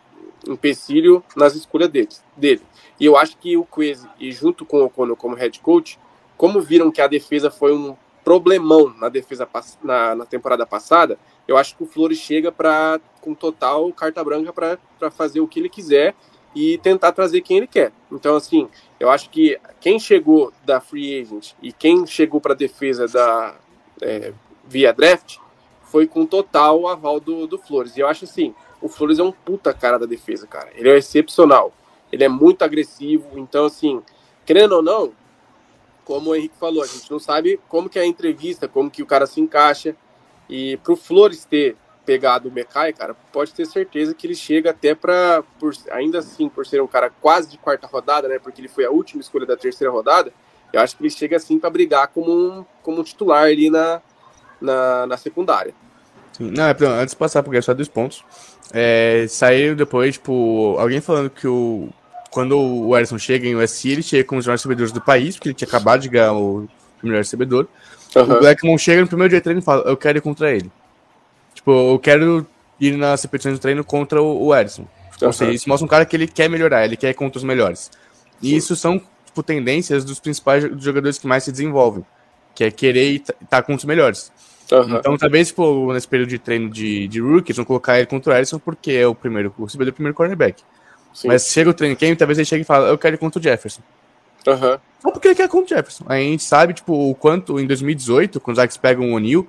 empecilho nas escolhas dele, dele. E eu acho que o Queze, e junto com o O'Connell como head coach, como viram que a defesa foi um problemão na defesa na, na temporada passada, eu acho que o Flores chega para com total carta branca para fazer o que ele quiser e tentar trazer quem ele quer. Então, assim, eu acho que quem chegou da free agent e quem chegou para defesa da é, via draft foi com total aval do, do Flores. E eu acho assim, o Flores é um puta cara da defesa, cara. Ele é excepcional. Ele é muito agressivo. Então, assim, querendo ou não, como o Henrique falou, a gente não sabe como que é a entrevista, como que o cara se encaixa. E pro Flores ter pegado o Mekai, cara, pode ter certeza que ele chega até para ainda assim, por ser um cara quase de quarta rodada, né, porque ele foi a última escolha da terceira rodada, eu acho que ele chega assim para brigar como um, como um titular ali na, na, na secundária. Sim. Não, é, antes de passar por só dois pontos, é, saiu depois, tipo, alguém falando que o, quando o Ellison chega em USC, ele chega com os melhores recebedores do país, porque ele tinha acabado de ganhar o melhor recebedor. Uhum. O Blackmon chega no primeiro dia de treino e fala, eu quero ir contra ele. Tipo, eu quero ir nas repetições de treino contra o, o Ellison. Tipo, uhum. Ou seja, isso mostra um cara que ele quer melhorar, ele quer ir contra os melhores. E Sim. isso são, tipo, tendências dos principais jogadores que mais se desenvolvem. Que é querer estar tá com os melhores. Uhum. Então, talvez, tipo, nesse período de treino de, de rookies, vão colocar ele contra o Ellison porque é o primeiro recebedor, o primeiro cornerback. Sim. Mas chega o training camp, talvez ele chegue e fala, eu quero ir contra o Jefferson. Uhum. Só porque ele quer contra o Jefferson. A gente sabe, tipo, o quanto em 2018, quando os Zax pegam o O'Neill,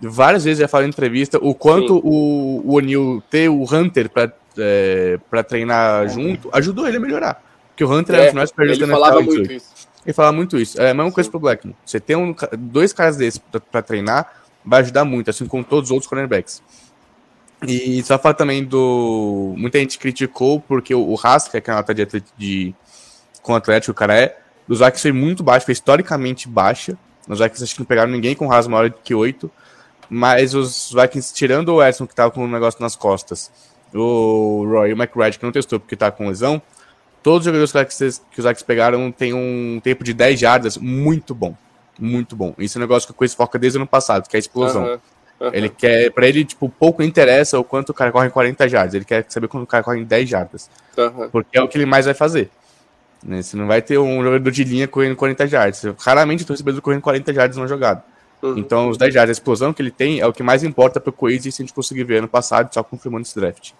várias vezes já falei em entrevista, o quanto o, o O'Neill ter o Hunter pra, é, pra treinar junto ajudou ele a melhorar. Porque o Hunter é, é um dos melhores Ele falava muito isso. Ele falava muito isso. É a mesma Sim. coisa pro Blackman. Você ter um, dois caras desses pra, pra treinar, vai ajudar muito, assim como todos os outros cornerbacks. E só falar também do. Muita gente criticou porque o, o Haskell, que é uma nota de, de com o Atlético, o cara é. Dos Vikings foi muito baixo, foi historicamente baixa. Os Vikings acho que não pegaram ninguém com raso maior do que 8. Mas os Vikings, tirando o Edson, que tava com um negócio nas costas, o Roy e o McRae, que não testou porque tá com lesão, todos os jogadores que os Vikings pegaram têm um tempo de 10 jardas muito bom. Muito bom. Isso é um negócio que o Coisa foca desde o ano passado, que é a explosão. Uhum. Uhum. Ele quer, pra ele, tipo, pouco interessa o quanto o cara corre em 40 jardas. Ele quer saber quando o cara corre em 10 jardas. Uhum. Porque é o que ele mais vai fazer. Né? Você não vai ter um jogador de linha correndo 40 jardas. Raramente o recebedor correndo 40 jardas numa jogada. Uhum. Então, os 10 jardas, a explosão que ele tem é o que mais importa pro Coise se a gente conseguir ver ano passado, só confirmando esse draft.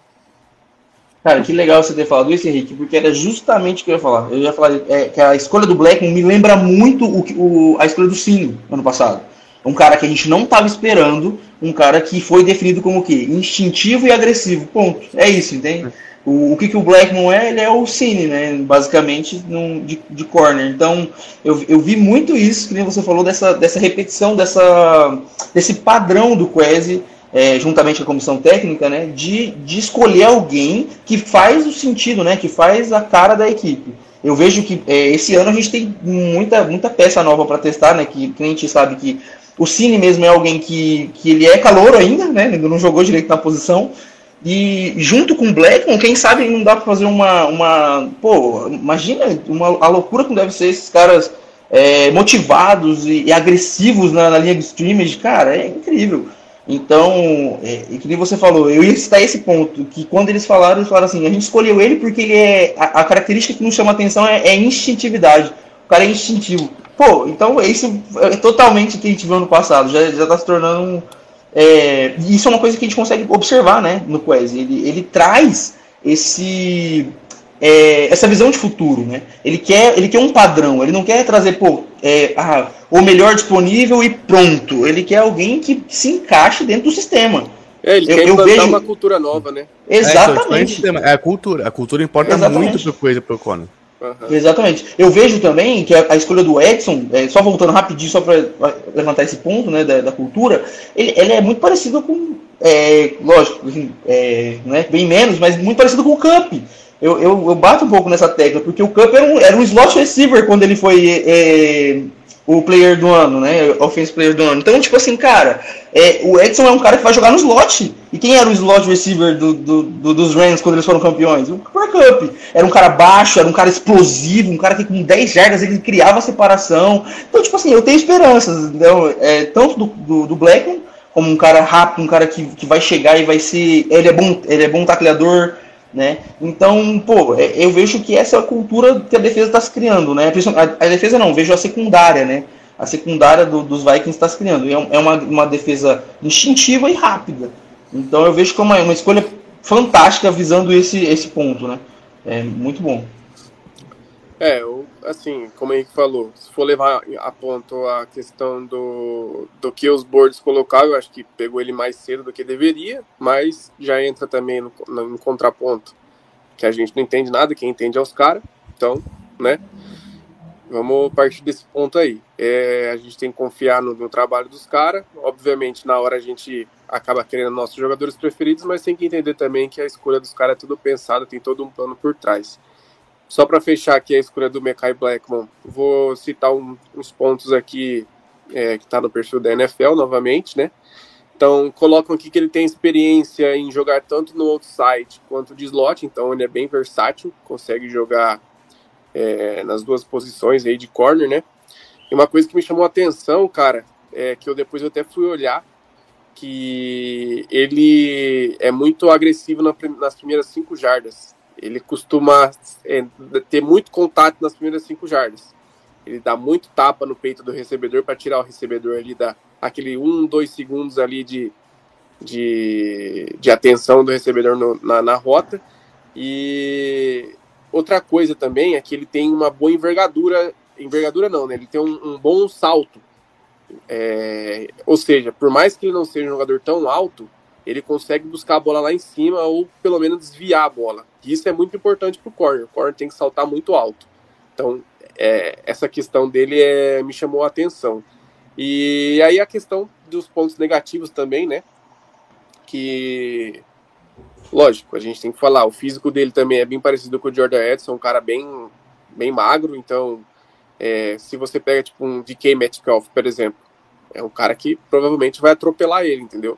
Cara, que legal você ter falado isso, Henrique, porque era justamente o que eu ia falar. Eu ia falar é, que a escolha do Blackman me lembra muito o, o, a escolha do Sino ano passado. Um cara que a gente não estava esperando, um cara que foi definido como o quê? Instintivo e agressivo. Ponto. É isso, entende? O, o que, que o Blackmon é? Ele é o Cine, né? Basicamente, num, de, de corner. Então, eu, eu vi muito isso, que nem você falou, dessa, dessa repetição, dessa, desse padrão do Quasi, é, juntamente com a comissão técnica, né? De, de escolher alguém que faz o sentido, né? Que faz a cara da equipe. Eu vejo que é, esse ano a gente tem muita, muita peça nova para testar, né? Que, que a gente sabe que o Cine mesmo é alguém que, que ele é calor ainda, né? Ainda não jogou direito na posição. E junto com o Blackmon, quem sabe não dá para fazer uma, uma. Pô, imagina uma, a loucura que deve ser esses caras é, motivados e, e agressivos na, na, linha de streaming. Cara, é incrível. Então, é, e que nem você falou, eu ia citar esse ponto, que quando eles falaram, eles falaram assim, a gente escolheu ele porque ele é. A, a característica que nos chama atenção é, é instintividade. O cara é instintivo. Pô, então isso é totalmente o que a gente viu no passado, já, já tá se tornando um. É, isso é uma coisa que a gente consegue observar, né, no Quest. Ele, ele traz esse é, essa visão de futuro, né? Ele quer, ele quer um padrão, ele não quer trazer, pô, é, ah, o melhor disponível e pronto. Ele quer alguém que se encaixe dentro do sistema. É, ele eu, quer eu vejo... uma cultura nova, né? Exatamente. É, então, é, a cultura. A cultura importa Exatamente. muito pro coisa pro Conor. Uhum. Exatamente. Eu vejo também que a, a escolha do Edson, é, só voltando rapidinho, só para levantar esse ponto né, da, da cultura, ele, ele, é muito parecido com. É, lógico, assim, é, né, bem menos, mas muito parecido com o Cup eu, eu, eu, bato um pouco nessa tecla, porque o Cup era um, era um slot receiver quando ele foi é, o player do ano, né? Offense player do ano. Então, tipo assim, cara, é, o Edson é um cara que vai jogar no slot. E quem era o slot receiver do, do, do, dos Rams quando eles foram campeões? O Cooper Cup. Era um cara baixo, era um cara explosivo, um cara que com 10 jardas ele criava separação. Então, tipo assim, eu tenho esperanças, então, é, tanto do, do, do Blackman, como um cara rápido, um cara que, que vai chegar e vai ser. Ele é bom, ele é bom tacleador né? Então, pô, é, eu vejo que essa é a cultura que a defesa está se criando, né? A, defesa não, vejo a secundária, né? A secundária do, dos Vikings está se criando. É, é uma, uma defesa instintiva e rápida. Então eu vejo como é uma escolha fantástica visando esse, esse ponto, né? É muito bom. É, assim, como a gente falou, se for levar a ponto a questão do, do que os boards colocaram, eu acho que pegou ele mais cedo do que deveria, mas já entra também no, no contraponto, que a gente não entende nada, quem entende é os caras, então, né? Vamos partir desse ponto aí. É, a gente tem que confiar no, no trabalho dos caras. Obviamente, na hora a gente acaba querendo nossos jogadores preferidos, mas tem que entender também que a escolha dos caras é tudo pensado, tem todo um plano por trás. Só para fechar aqui a escolha do Mekai Blackmon, vou citar um, uns pontos aqui é, que está no perfil da NFL novamente, né? Então, colocam aqui que ele tem experiência em jogar tanto no outside quanto de slot, então ele é bem versátil, consegue jogar é, nas duas posições aí de corner, né? E uma coisa que me chamou a atenção, cara, é que eu depois eu até fui olhar, que ele é muito agressivo nas primeiras cinco jardas. Ele costuma é, ter muito contato nas primeiras cinco jardas. Ele dá muito tapa no peito do recebedor para tirar o recebedor ali da aquele um, dois segundos ali de, de, de atenção do recebedor no, na, na rota. E outra coisa também é que ele tem uma boa envergadura, envergadura não, né? Ele tem um, um bom salto. É, ou seja, por mais que ele não seja um jogador tão alto, ele consegue buscar a bola lá em cima ou pelo menos desviar a bola. E isso é muito importante para o corner. O corner tem que saltar muito alto. Então, é, essa questão dele é, me chamou a atenção. E aí a questão dos pontos negativos também, né? Que, lógico, a gente tem que falar, o físico dele também é bem parecido com o Jordan Edson, um cara bem, bem magro, então é, se você pega tipo um DK Metcalf, por exemplo, é um cara que provavelmente vai atropelar ele, entendeu?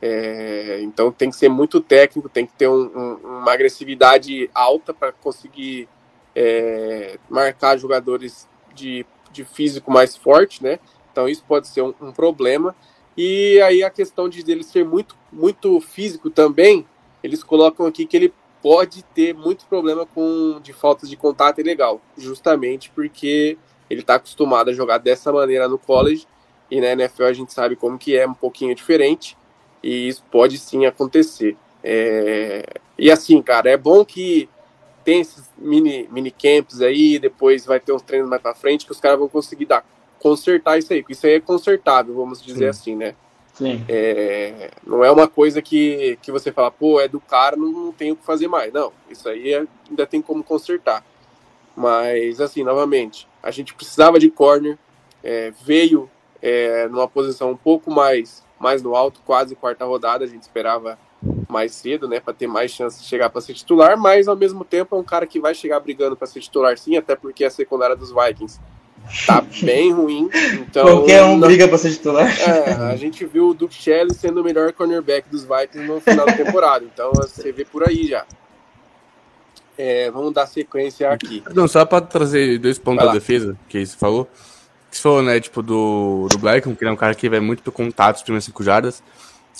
É, então tem que ser muito técnico, tem que ter um, um, uma agressividade alta para conseguir é, marcar jogadores de, de físico mais forte, né? Então isso pode ser um, um, problema. E aí a questão de ele ser muito, muito físico também, eles colocam aqui que ele pode ter muito problema com de falta de contato ilegal, justamente porque ele está acostumado a jogar dessa maneira no college e na NFL a gente sabe como que é um pouquinho diferente e isso pode sim acontecer. É... E assim, cara, é bom que tem esses mini, mini camps aí, depois vai ter uns treinos mais pra frente que os caras vão conseguir dar, consertar isso aí, porque isso aí é consertável, vamos dizer sim. assim, né? Sim. É, não é uma coisa que, que você fala, pô, é do cara, não, não tem o que fazer mais. Não, isso aí é, ainda tem como consertar. Mas, assim, novamente, a gente precisava de corner, é, veio é, numa posição um pouco mais mais no alto, quase quarta rodada, a gente esperava mais cedo, né, para ter mais chance de chegar para ser titular, mas ao mesmo tempo é um cara que vai chegar brigando para ser titular sim, até porque a secundária dos Vikings tá bem ruim, então qualquer um não... briga para ser titular. É, a gente viu o Duke Shelley sendo o melhor cornerback dos Vikings no final da temporada, então você vê por aí já. É, vamos dar sequência aqui. Não, só para trazer dois pontos da defesa, que você falou que falou, né, tipo, do, do Blackman, que é um cara que vai muito pro contato, os primeiros cinco jardas.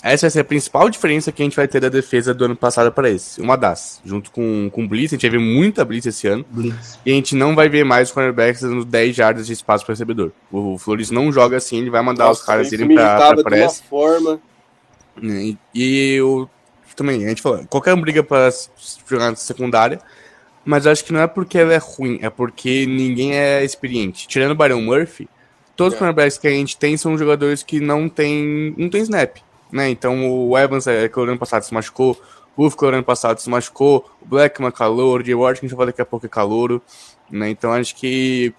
essa vai ser a principal diferença que a gente vai ter da defesa do ano passado para esse. Uma das. Junto com, com Blitz, a gente vai ver muita Blitz esse ano. Blitz. E a gente não vai ver mais cornerbacks dando 10 jardas de espaço para recebedor. O Flores não joga assim, ele vai mandar Nossa, os caras irem me pra, irritava pra de uma press. forma. E, e eu também, a gente falou, qualquer um briga pra s- jogar na secundária, mas acho que não é porque ela é ruim, é porque ninguém é experiente. Tirando o Barão Murphy, todos os É. cornerbacks que a gente tem são jogadores que não tem, não tem snap, né? Então o Evans, é, que o ano passado se machucou, o Wolf, que o ano passado se machucou, o Blackman calor, o Jay Ward, que a gente vai falar daqui a pouco é calouro, né? Então acho que,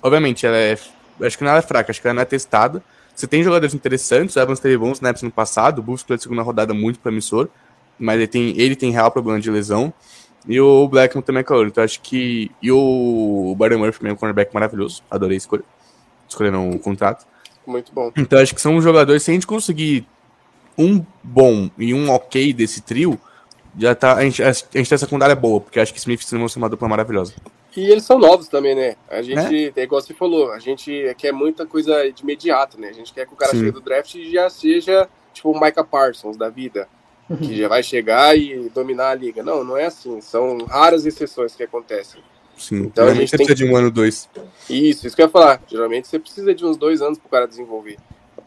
obviamente, ela é, acho que não é fraca, acho que ela não é testada. Você tem jogadores interessantes, o Evans teve bons snaps no passado, o Bulls pela segunda rodada muito promissor, mas ele tem, ele tem real problema de lesão. E o Blackman também é calor. Então acho que. E o Byron Murphy também é um cornerback maravilhoso. Adorei escolher. Escolheram o contrato. Muito bom. Então acho que são jogadores, se a gente conseguir um bom e um ok desse trio, já tá. A gente, a gente tem essa secundária boa, porque acho que Smith se demonstrou uma dupla maravilhosa. E eles são novos também, né? A gente, é igual você falou, a gente quer muita coisa de imediato, né? A gente quer que o cara Sim. chegue do draft e já seja tipo o Micah Parsons da vida, que já vai chegar e dominar a liga. Não, não é assim. São raras exceções que acontecem. Sim. Então, a gente tem precisa de um ano, dois. Isso, isso que eu ia falar. Geralmente você precisa de uns dois anos pro cara desenvolver.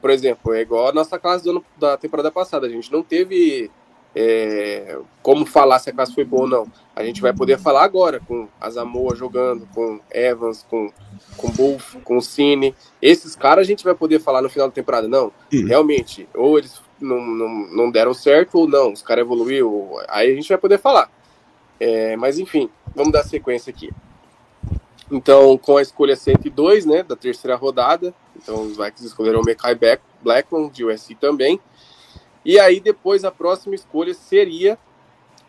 Por exemplo, é igual a nossa classe do ano, da temporada passada. A gente não teve é, como falar se a classe foi boa ou não. A gente vai poder falar agora com a Zamoa jogando, com Evans, com com Wolf, com o Cine. Esses caras a gente vai poder falar no final da temporada. Não, Hum. realmente, ou eles não, não, não deram certo ou não, os caras evoluíram. Aí a gente vai poder falar. É, mas enfim, vamos dar sequência aqui. Então, com a escolha 102, né, da terceira rodada, então os Vikings escolheram o Mekai Black- Blackman, de USC também. E aí, depois, a próxima escolha seria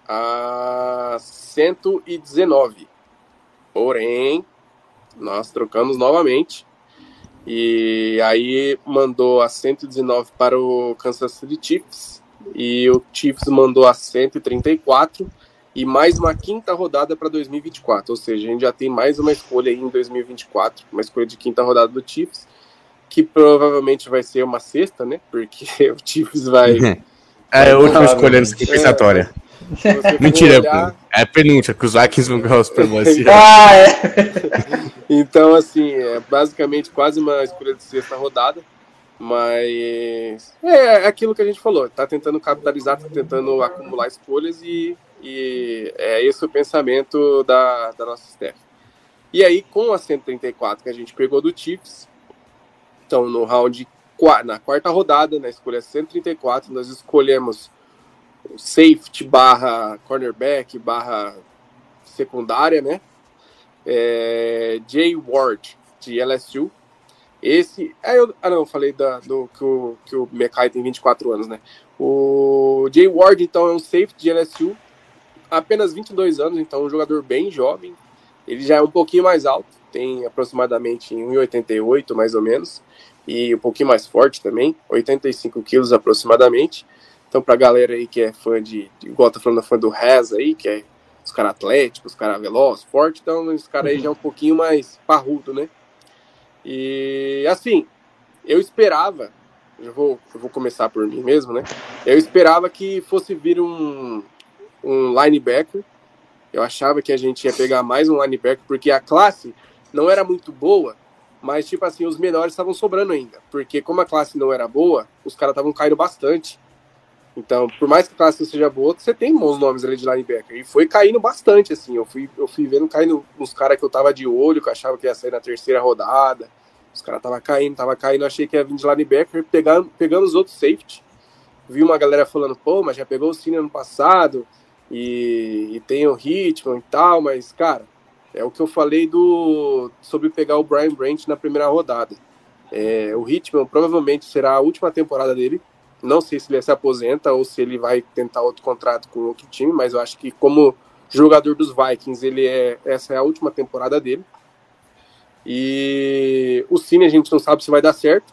a 119. Porém, nós trocamos novamente. E aí mandou a 119 para o Kansas City Chiefs. E o Chiefs mandou a 134 e mais uma quinta rodada para 2024. Ou seja, a gente já tem mais uma escolha aí em 2024, uma escolha de quinta rodada do Chiefs, que provavelmente vai ser uma sexta, né? Porque o Chiefs vai. É a última escolha antes compensatória. for Mentira, olhar- é a penúltima, que os Vikings vão ganhar o Super Bowl esse. Ah, é. Então, assim, é basicamente quase uma escolha de sexta rodada. Mas é aquilo que a gente falou, tá tentando capitalizar, tá tentando acumular escolhas e, e é esse o pensamento da, da nossa staff. E aí, com a 134 que a gente pegou do Chiefs, então no round, na quarta rodada, na escolha 134, nós escolhemos safety barra cornerback barra secundária, né? É, Jay Ward, de LSU. Esse. Ah, eu, ah não, falei da, do que o, que o Mekai tem 24 anos, né? O Jay Ward, então, é um safety de LSU, apenas 22 anos, então um jogador bem jovem. Ele já é um pouquinho mais alto, tem aproximadamente 1,88 mais ou menos, e um pouquinho mais forte também, 85 quilos aproximadamente. Então, pra galera aí que é fã de igual tá falando, fã do Rez aí, que é os caras atléticos, os caras velozes, forte, então esse cara aí já é um pouquinho mais parrudo, né? E assim, eu esperava, eu vou, eu vou começar por mim mesmo, né? Eu esperava que fosse vir um, um linebacker. Eu achava que a gente ia pegar mais um linebacker, porque a classe não era muito boa, mas tipo assim, os melhores estavam sobrando ainda. Porque como a classe não era boa, os caras estavam caindo bastante. Então, por mais que a classe seja boa, você tem bons nomes ali de linebacker. E foi caindo bastante, assim. Eu fui, eu fui vendo caindo uns caras que eu tava de olho, que eu achava que ia sair na terceira rodada. Os caras tava caindo, tava caindo. Achei que ia vir de linebacker, pegando, pegando os outros safety. Vi uma galera falando, pô, mas já pegou o Cine ano passado. E, e tem o Hitman e tal, mas, cara, é o que eu falei do sobre pegar o Brian Branch na primeira rodada. É, o Hitman provavelmente será a última temporada dele. Não sei se ele se aposenta ou se ele vai tentar outro contrato com outro time, mas eu acho que como jogador dos Vikings, ele é essa é a última temporada dele. E o Cine a gente não sabe se vai dar certo.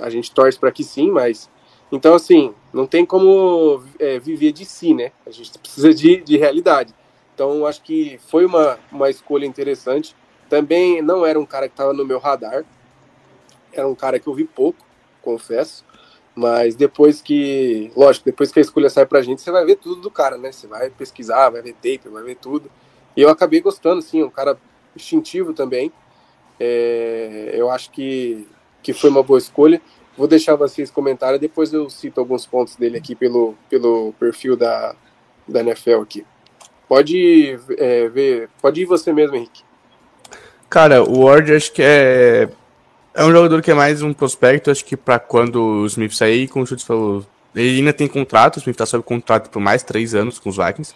A gente torce para que sim, mas então assim não tem como é, viver de si, né? A gente precisa de, de realidade. Então acho que foi uma, uma escolha interessante. Também não era um cara que estava no meu radar. Era um cara que eu vi pouco, confesso. Mas depois que, lógico, depois que a escolha sai pra gente, você vai ver tudo do cara, né? Você vai pesquisar, vai ver tape, vai ver tudo. E eu acabei gostando, assim, um cara instintivo também. É, eu acho que, que foi uma boa escolha. Vou deixar vocês comentarem, depois eu cito alguns pontos dele aqui pelo, pelo perfil da, da NFL aqui. Pode é, ver, pode ir você mesmo, Henrique. Cara, o Ward acho que é é um jogador que é mais um prospecto, acho que para quando o Smith sair, como o Schultz falou, ele ainda tem contrato, o Smith tá sob contrato por mais três anos com os Vikings,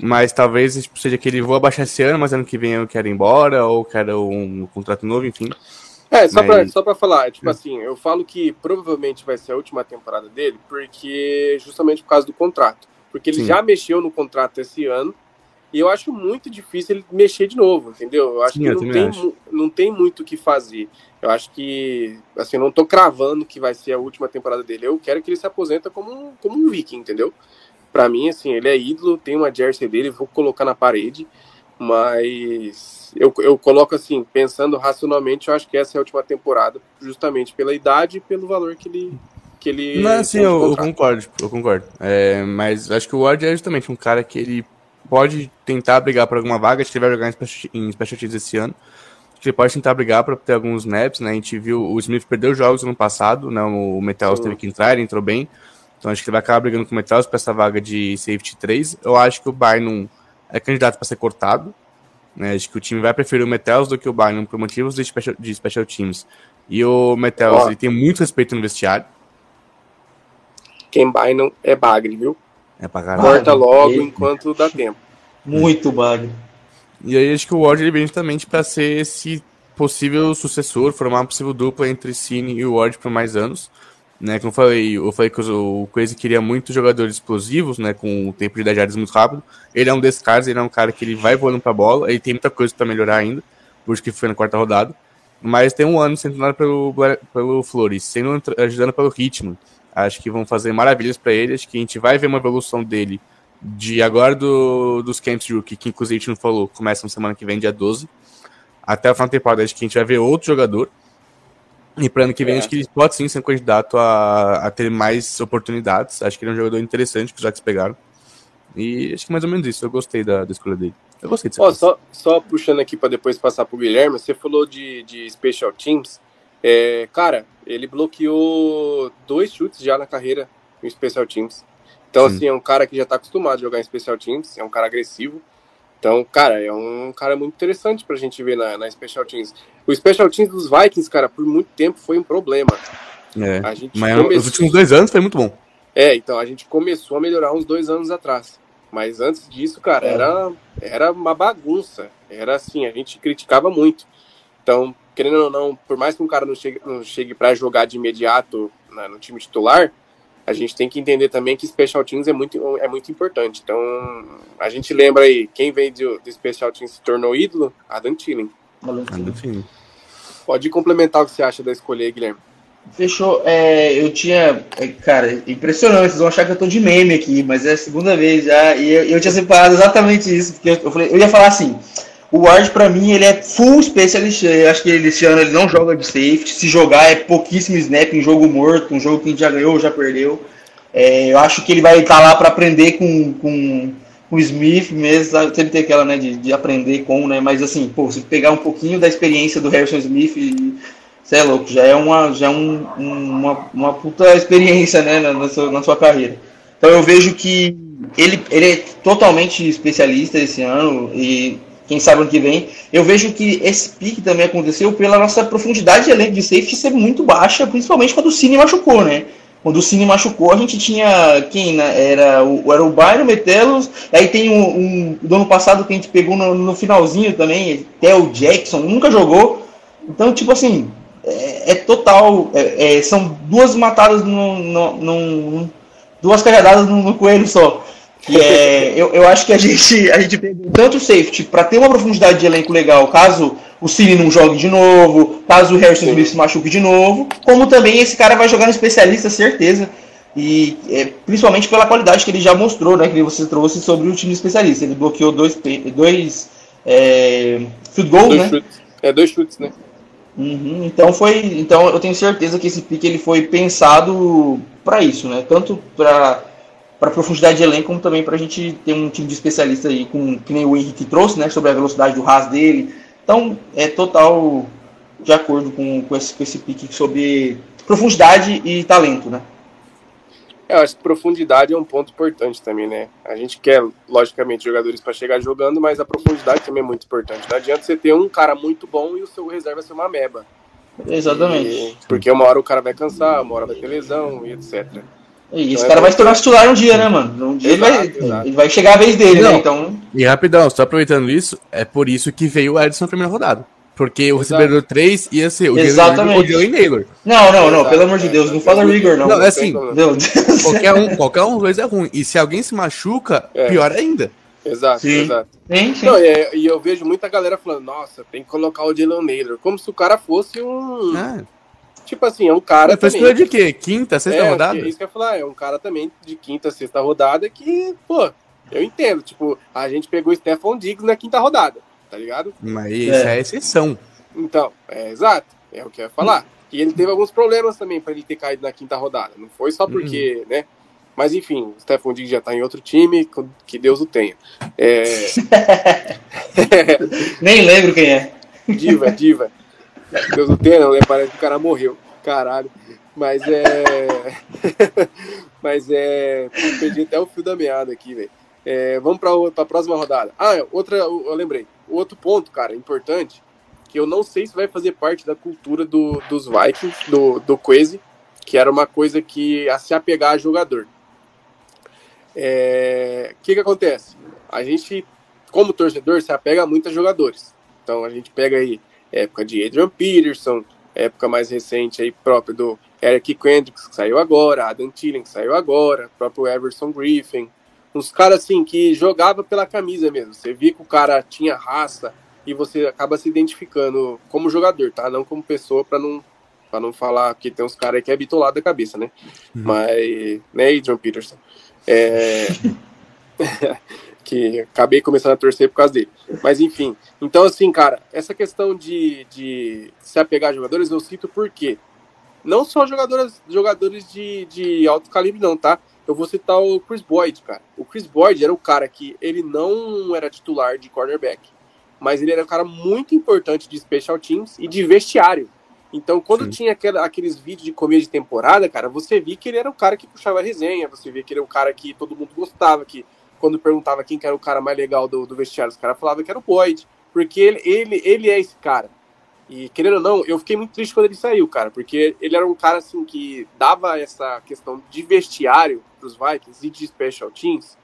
mas talvez tipo, seja que ele vou abaixar esse ano, mas ano que vem eu quero ir embora, ou quero um contrato novo, enfim. É, só, mas... pra, só pra falar, tipo hum. assim, eu falo que provavelmente vai ser a última temporada dele, porque justamente por causa do contrato. Porque ele Sim. já mexeu no contrato esse ano, e eu acho muito difícil ele mexer de novo, entendeu? Eu acho Sim, que eu não, tem, não tem muito o que fazer. Eu acho que, assim, não tô cravando que vai ser a última temporada dele. Eu quero que ele se aposenta como, como um viking, entendeu? Para mim, assim, ele é ídolo, tem uma jersey dele, vou colocar na parede, mas eu, eu coloco assim, pensando racionalmente, eu acho que essa é a última temporada, justamente pela idade e pelo valor que ele, que ele. Não, sim, eu, eu, concordo, eu concordo. É, mas acho que o Ward é justamente um cara que ele pode tentar brigar por alguma vaga, acho que ele vai jogar em Special, em special Teams esse ano que ele pode tentar brigar para ter alguns snaps, né? A gente viu o Smith perdeu jogos no passado, né? O Metals teve que entrar, ele entrou bem. Então acho que ele vai acabar brigando com o Metals para essa vaga de safety 3. Eu acho que o Bynum é candidato para ser cortado. Né? Acho que o time vai preferir o Metals do que o Bynum por motivos de special, de special teams. E o Metals ele tem muito respeito no vestiário. Quem Bynum é bagre, viu? É pra caralho. Corta logo enquanto dá tempo. Muito bagre. E aí acho que o Ward ele vem justamente para ser esse possível sucessor, formar uma possível dupla entre Cine e o Ward por mais anos. Né, como eu falei, eu falei que o Crazy queria muito jogadores explosivos, né, com o tempo de 10 jardas muito rápido. Ele é um desses caras, ele é um cara que ele vai voando pra bola, ele tem muita coisa para melhorar ainda, por que foi na quarta rodada. Mas tem um ano sendo treinado pelo, pelo Flores, sendo ajudando pelo ritmo. Acho que vão fazer maravilhas para ele, acho que a gente vai ver uma evolução dele de agora do, dos Camps Rookie, que inclusive a gente não falou, começam semana que vem, dia 12, até a final da temporada, acho que a gente vai ver outro jogador. E para ano que vem, é. acho que ele pode sim ser um candidato a, a ter mais oportunidades. Acho que ele é um jogador interessante que os Jacks pegaram. E acho que mais ou menos isso. Eu gostei da, da escolha dele. Eu gostei disso. Oh, só, só puxando aqui para depois passar pro Guilherme, você falou de, de Special Teams. É, cara, ele bloqueou dois chutes já na carreira em Special Teams. Então, Sim. assim, é um cara que já tá acostumado a jogar em Special Teams, é um cara agressivo. Então, cara, é um cara muito interessante pra gente ver na, na Special Teams. O Special Teams dos Vikings, cara, por muito tempo foi um problema. É, a gente mas começou... nos últimos dois anos foi muito bom. É, então a gente começou a melhorar uns dois anos atrás. Mas antes disso, cara, é. era, era uma bagunça. Era assim, a gente criticava muito. Então, querendo ou não, por mais que um cara não chegue, não chegue para jogar de imediato né, no time titular, a gente tem que entender também que Special Teams é muito, é muito importante. Então, a gente lembra aí, quem veio do, do Special Teams se tornou ídolo? Adam Thielen. Pode complementar o que você acha da escolha aí, Guilherme. Fechou. É, eu tinha. É, cara, impressionante. Vocês vão achar que eu tô de meme aqui, mas é a segunda vez já. E eu, eu tinha separado exatamente isso. Porque eu, eu, falei, eu ia falar assim: o Ward, para mim, ele é full specialist. Eu acho que ele, esse ano ele não joga de safety. Se jogar, é pouquíssimo snap em jogo morto, um jogo que a gente já ganhou ou já perdeu. É, eu acho que ele vai estar tá lá para aprender com, com, com o Smith mesmo, sempre ter aquela, né, de, de aprender com, né, mas assim, pô, se pegar um pouquinho da experiência do Harrison Smith, você é louco, já é uma, já é um, uma, uma puta experiência, né, na, na, sua, na sua carreira. Então eu vejo que ele, ele é totalmente especialista esse ano e quem sabe ano que vem. Eu vejo que esse pique também aconteceu pela nossa profundidade de elenco de safety ser muito baixa, principalmente quando o Cine machucou, né? Quando o Cine machucou, a gente tinha quem né? era o era o Byron Metelos, aí tem um, um, do ano passado que a gente pegou no, no finalzinho também, Theo Jackson, nunca jogou. Então, tipo assim, é, é total. É, é, são duas matadas no, no, no duas carregadas no, no coelho só. Que é, eu, eu acho que a gente, a gente pegou tanto safety para ter uma profundidade de elenco legal, caso o Cine não jogue de novo, caso o Harrison Smith se machuque de novo, como também esse cara vai jogar no especialista, certeza. E é, principalmente pela qualidade que ele já mostrou, né? Que você trouxe sobre o time especialista. Ele bloqueou dois, dois é, field goal, dois né? Chutes. É, dois chutes, né? Uhum, então foi, então eu tenho certeza que esse pique ele foi pensado para isso, né? Tanto para para profundidade de elenco, como também para a gente ter um time de especialista aí, com, que nem o Henrique trouxe, né? Sobre a velocidade do ras dele. Então, é total de acordo com, com, esse, com esse pique sobre profundidade e talento, né? É, eu acho que profundidade é um ponto importante também, né? A gente quer, logicamente, jogadores para chegar jogando, mas a profundidade também é muito importante. Não adianta você ter um cara muito bom e o seu reserva ser uma meba. Exatamente. E, porque uma hora o cara vai cansar, uma hora vai ter lesão e etc. E esse então, cara é vai se tornar titular um dia, né, mano? Um dia exato, ele, vai, ele vai chegar a vez dele, né? Não. né? Então... E rapidão, só aproveitando isso, é por isso que veio o Edson na primeira rodada. Porque o recebedor 3 ia ser o Jalen Naylor. Não, não, não, pelo amor de Deus, não fala Rigor, não. Não, é assim, qualquer um, qualquer um dois é ruim. E se alguém se machuca, é. pior ainda. Exato, sim. exato. Sim, sim. Não, e, e, eu vejo muita galera falando, nossa, tem que colocar o Jalen Naylor, como se o cara fosse um... É. Tipo assim, é um cara. Mas também. de quê? Quinta, sexta é, rodada? É isso que eu ia falar, é um cara também de quinta, sexta rodada que, pô, eu entendo. Tipo, a gente pegou o Stefan Diggs na quinta rodada, tá ligado? Mas isso é, é exceção. Então, é exato. É o que eu ia falar. E ele teve alguns problemas também para ele ter caído na quinta rodada. Não foi só porque, uhum. né? Mas enfim, o Stefan Diggs já tá em outro time, que Deus o tenha. É... Nem lembro quem é. Diva, diva. Deus o tenha, não, né? Parece que o cara morreu. Caralho. Mas é. Mas é. Perdi até o fio da meada aqui, velho. É, vamos para a próxima rodada. Ah, outra, eu lembrei. Outro ponto, cara, importante, que eu não sei se vai fazer parte da cultura do, dos Vikings, do, do Quase, que era uma coisa que a se apegar a jogador. O é, que, que acontece? A gente, como torcedor, se apega muito a jogadores. Então a gente pega aí época de Adrian Peterson, época mais recente aí própria do Eric Kendricks, que saiu agora, Adam Thielen, que saiu agora, próprio Everson Griffin, uns caras assim que jogava pela camisa mesmo. Você via que o cara tinha raça e você acaba se identificando como jogador, tá? Não como pessoa para não para não falar que tem uns caras que é bitolado da cabeça, né? Uhum. Mas, né, Adrian Peterson. É... que acabei começando a torcer por causa dele. Mas enfim, então assim, cara, essa questão de, de se apegar a jogadores eu cito porque não só jogadores, jogadores de, de alto calibre, não, tá? Eu vou citar o Chris Boyd, cara. O Chris Boyd era o cara que ele não era titular de cornerback, mas ele era um cara muito importante de special teams e de vestiário. Então, quando Sim. tinha aquela, aqueles vídeos de começo de temporada, cara, você via que ele era o cara que puxava a resenha, você via que ele era o cara que todo mundo gostava, que quando perguntava quem que era o cara mais legal do, do vestiário, os caras falavam que era o Boyd, porque ele, ele, ele é esse cara. E querendo ou não, eu fiquei muito triste quando ele saiu, cara, porque ele era um cara assim que dava essa questão de vestiário para os Vikings e de special teams,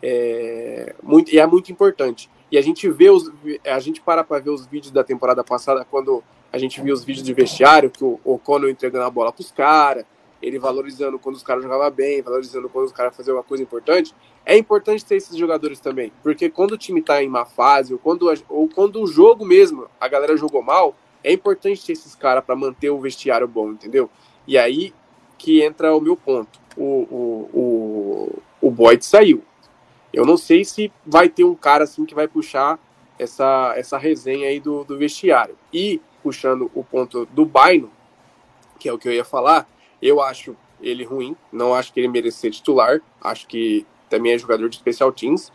é, muito, e é muito importante. E a gente vê os, a gente para para ver os vídeos da temporada passada quando a gente viu os vídeos de vestiário que o O'Connell entregando a bola para os caras, ele valorizando quando os caras jogavam bem, valorizando quando os caras faziam uma coisa importante. É importante ter esses jogadores também, porque quando o time tá em má fase, ou quando, ou quando o jogo mesmo, a galera jogou mal, é importante ter esses caras para manter o vestiário bom, entendeu? E aí que entra o meu ponto. O, o, o, o Boyd saiu. Eu não sei se vai ter um cara assim que vai puxar essa, essa resenha aí do, do vestiário. E, puxando o ponto do Baino, que é o que eu ia falar, eu acho ele ruim, não acho que ele mereça ser titular, acho que também é jogador de special teams,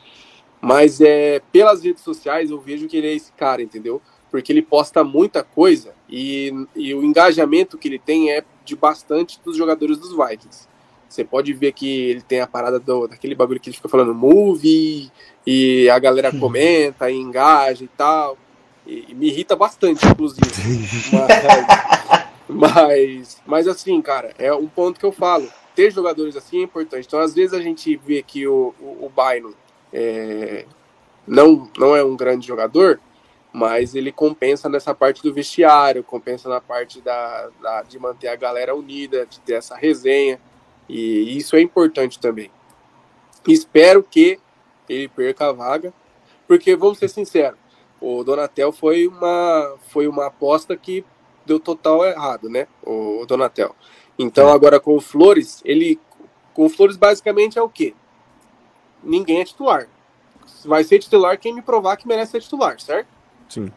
mas é pelas redes sociais eu vejo que ele é esse cara, entendeu? Porque ele posta muita coisa e, e o engajamento que ele tem é de bastante dos jogadores dos Vikings. Você pode ver que ele tem a parada do, daquele bagulho que ele fica falando movie, e a galera comenta e engaja e tal. E, e me irrita bastante, inclusive. Mas, mas, mas assim, cara, é um ponto que eu falo. Ter jogadores assim é importante. Então, às vezes a gente vê que o, o, o Bino é, não, não é um grande jogador, mas ele compensa nessa parte do vestiário, compensa na parte da, da, de manter a galera unida, de ter essa resenha. E isso é importante também. Espero que ele perca a vaga, porque vamos ser sinceros, o Donatel foi uma, foi uma aposta que deu total errado, né? O, Donatel. Então, agora com o Flores, ele. Com o Flores, basicamente é o quê? Ninguém é titular. Vai ser titular quem me provar que merece ser titular, certo? Sim.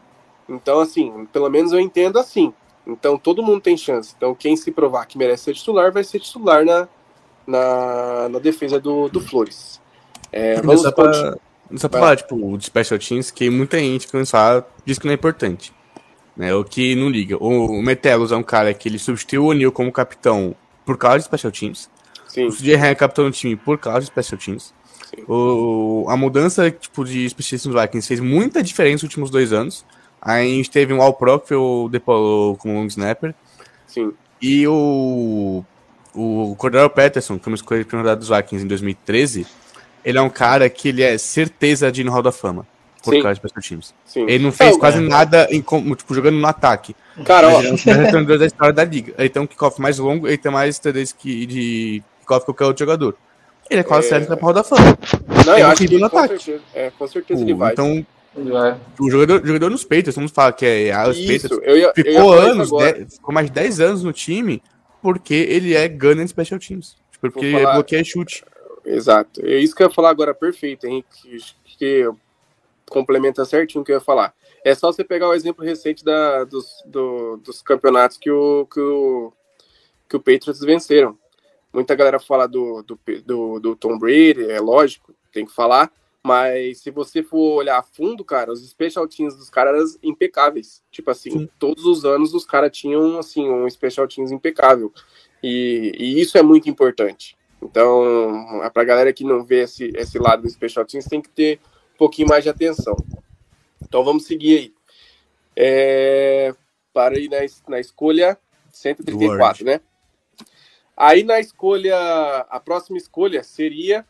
Então, assim, pelo menos eu entendo assim. Então, todo mundo tem chance. Então, quem se provar que merece ser titular, vai ser titular na, na, na defesa do, do Flores. É, vamos só pra, só pra falar, tipo, o Special Teams, que muita gente começar diz que não é importante. Né, o que não liga. O, o Metelos é um cara que ele substituiu o O'Neill como capitão por causa de Special Teams. Sim. O CJ é capitão do time por causa de Special Teams. O, a mudança tipo, de Special Teams Vikings fez muita diferença nos últimos dois anos. Aí a gente teve um All-Pro que foi o Depolo como long snapper. Sim. E o, o Cordero Peterson, que foi uma escolha de primeira dos Vikings em 2013, ele é um cara que ele é certeza de ir no Hall da Fama. Por Sim. causa de special teams. Sim. Ele não fez é, quase é. nada em, tipo, jogando no ataque. Cara, ó. Ele é um da história da liga. Ele tem um kickoff mais longo, ele tem mais TDs que, de kickoff que qualquer outro jogador. Ele é quase é... certo pra Hall da Fama. Não, eu acho que no ataque. Certeza, é, com certeza ele vai. Então, o jogador, jogador nos Patriots, vamos falar que é ah, os Isso, Patriots, ia, ficou anos, dez, ficou mais de 10 anos no time porque ele é gunner em special teams. Tipo, porque falar, ele bloqueia chute. Exato. É isso que eu ia falar agora, perfeito, Henrique. Que complementa certinho o que eu ia falar. É só você pegar o exemplo recente da, dos, do, dos campeonatos que o, que, o, que o Patriots venceram. Muita galera fala do, do, do, do Tom Brady, é lógico, tem que falar. Mas se você for olhar a fundo, cara, os special teams dos caras eram impecáveis. Tipo assim, Sim. todos os anos os caras tinham assim um special teams impecável. E, e, isso é muito importante. Então, pra galera que não vê esse, esse lado do special teams, tem que ter pouquinho mais de atenção. Então vamos seguir aí. É, para ir na, na escolha 134, Lord. né? Aí na escolha, a próxima escolha seria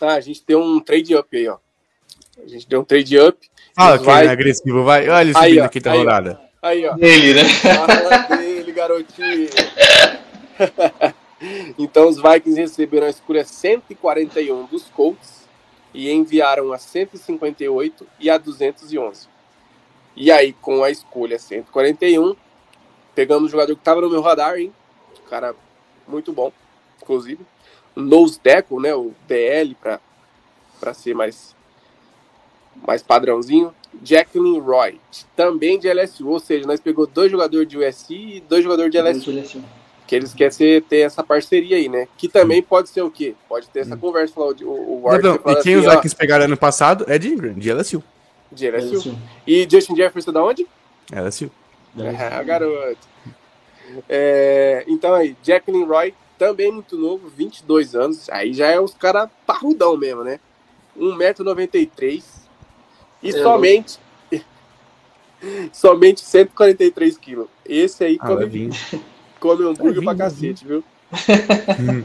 ah, a gente deu um trade up aí, ó. A gente deu um trade up. Ah, ok, vai... agressivo, vai. Olha isso aí, aqui tá aí, rodada. Aí, ó. Dele, né? Fala dele, garotinho. então os Vikings receberam a escolha 141 dos Colts e enviaram a 158 e a 211. E aí, com a escolha 141, pegamos o jogador que estava no meu radar, hein? cara muito bom, inclusive nose tackle, né, o DL para ser mais mais padrãozinho. Jacqueline Roy, também de LSU, ou seja, nós pegou dois jogadores de USC e dois jogadores de LSU. Que eles querem ser, ter essa parceria aí, né? Que também pode ser o quê? Pode ter essa conversa. Falar, o, o Ward, não, não. E quem assim, os Vikings pegaram ano passado é de Ingram, de LSU. De LSU. LSU. E Justin Jefferson da onde? LSU. É, garoto. É, então aí, Jacqueline Roy, também muito novo, 22 anos. Aí já é os caras parrudão mesmo, né? 1,93m e é somente somente 143 quilos. Esse aí ah, come, come hambúrguer é pra cacete, viu?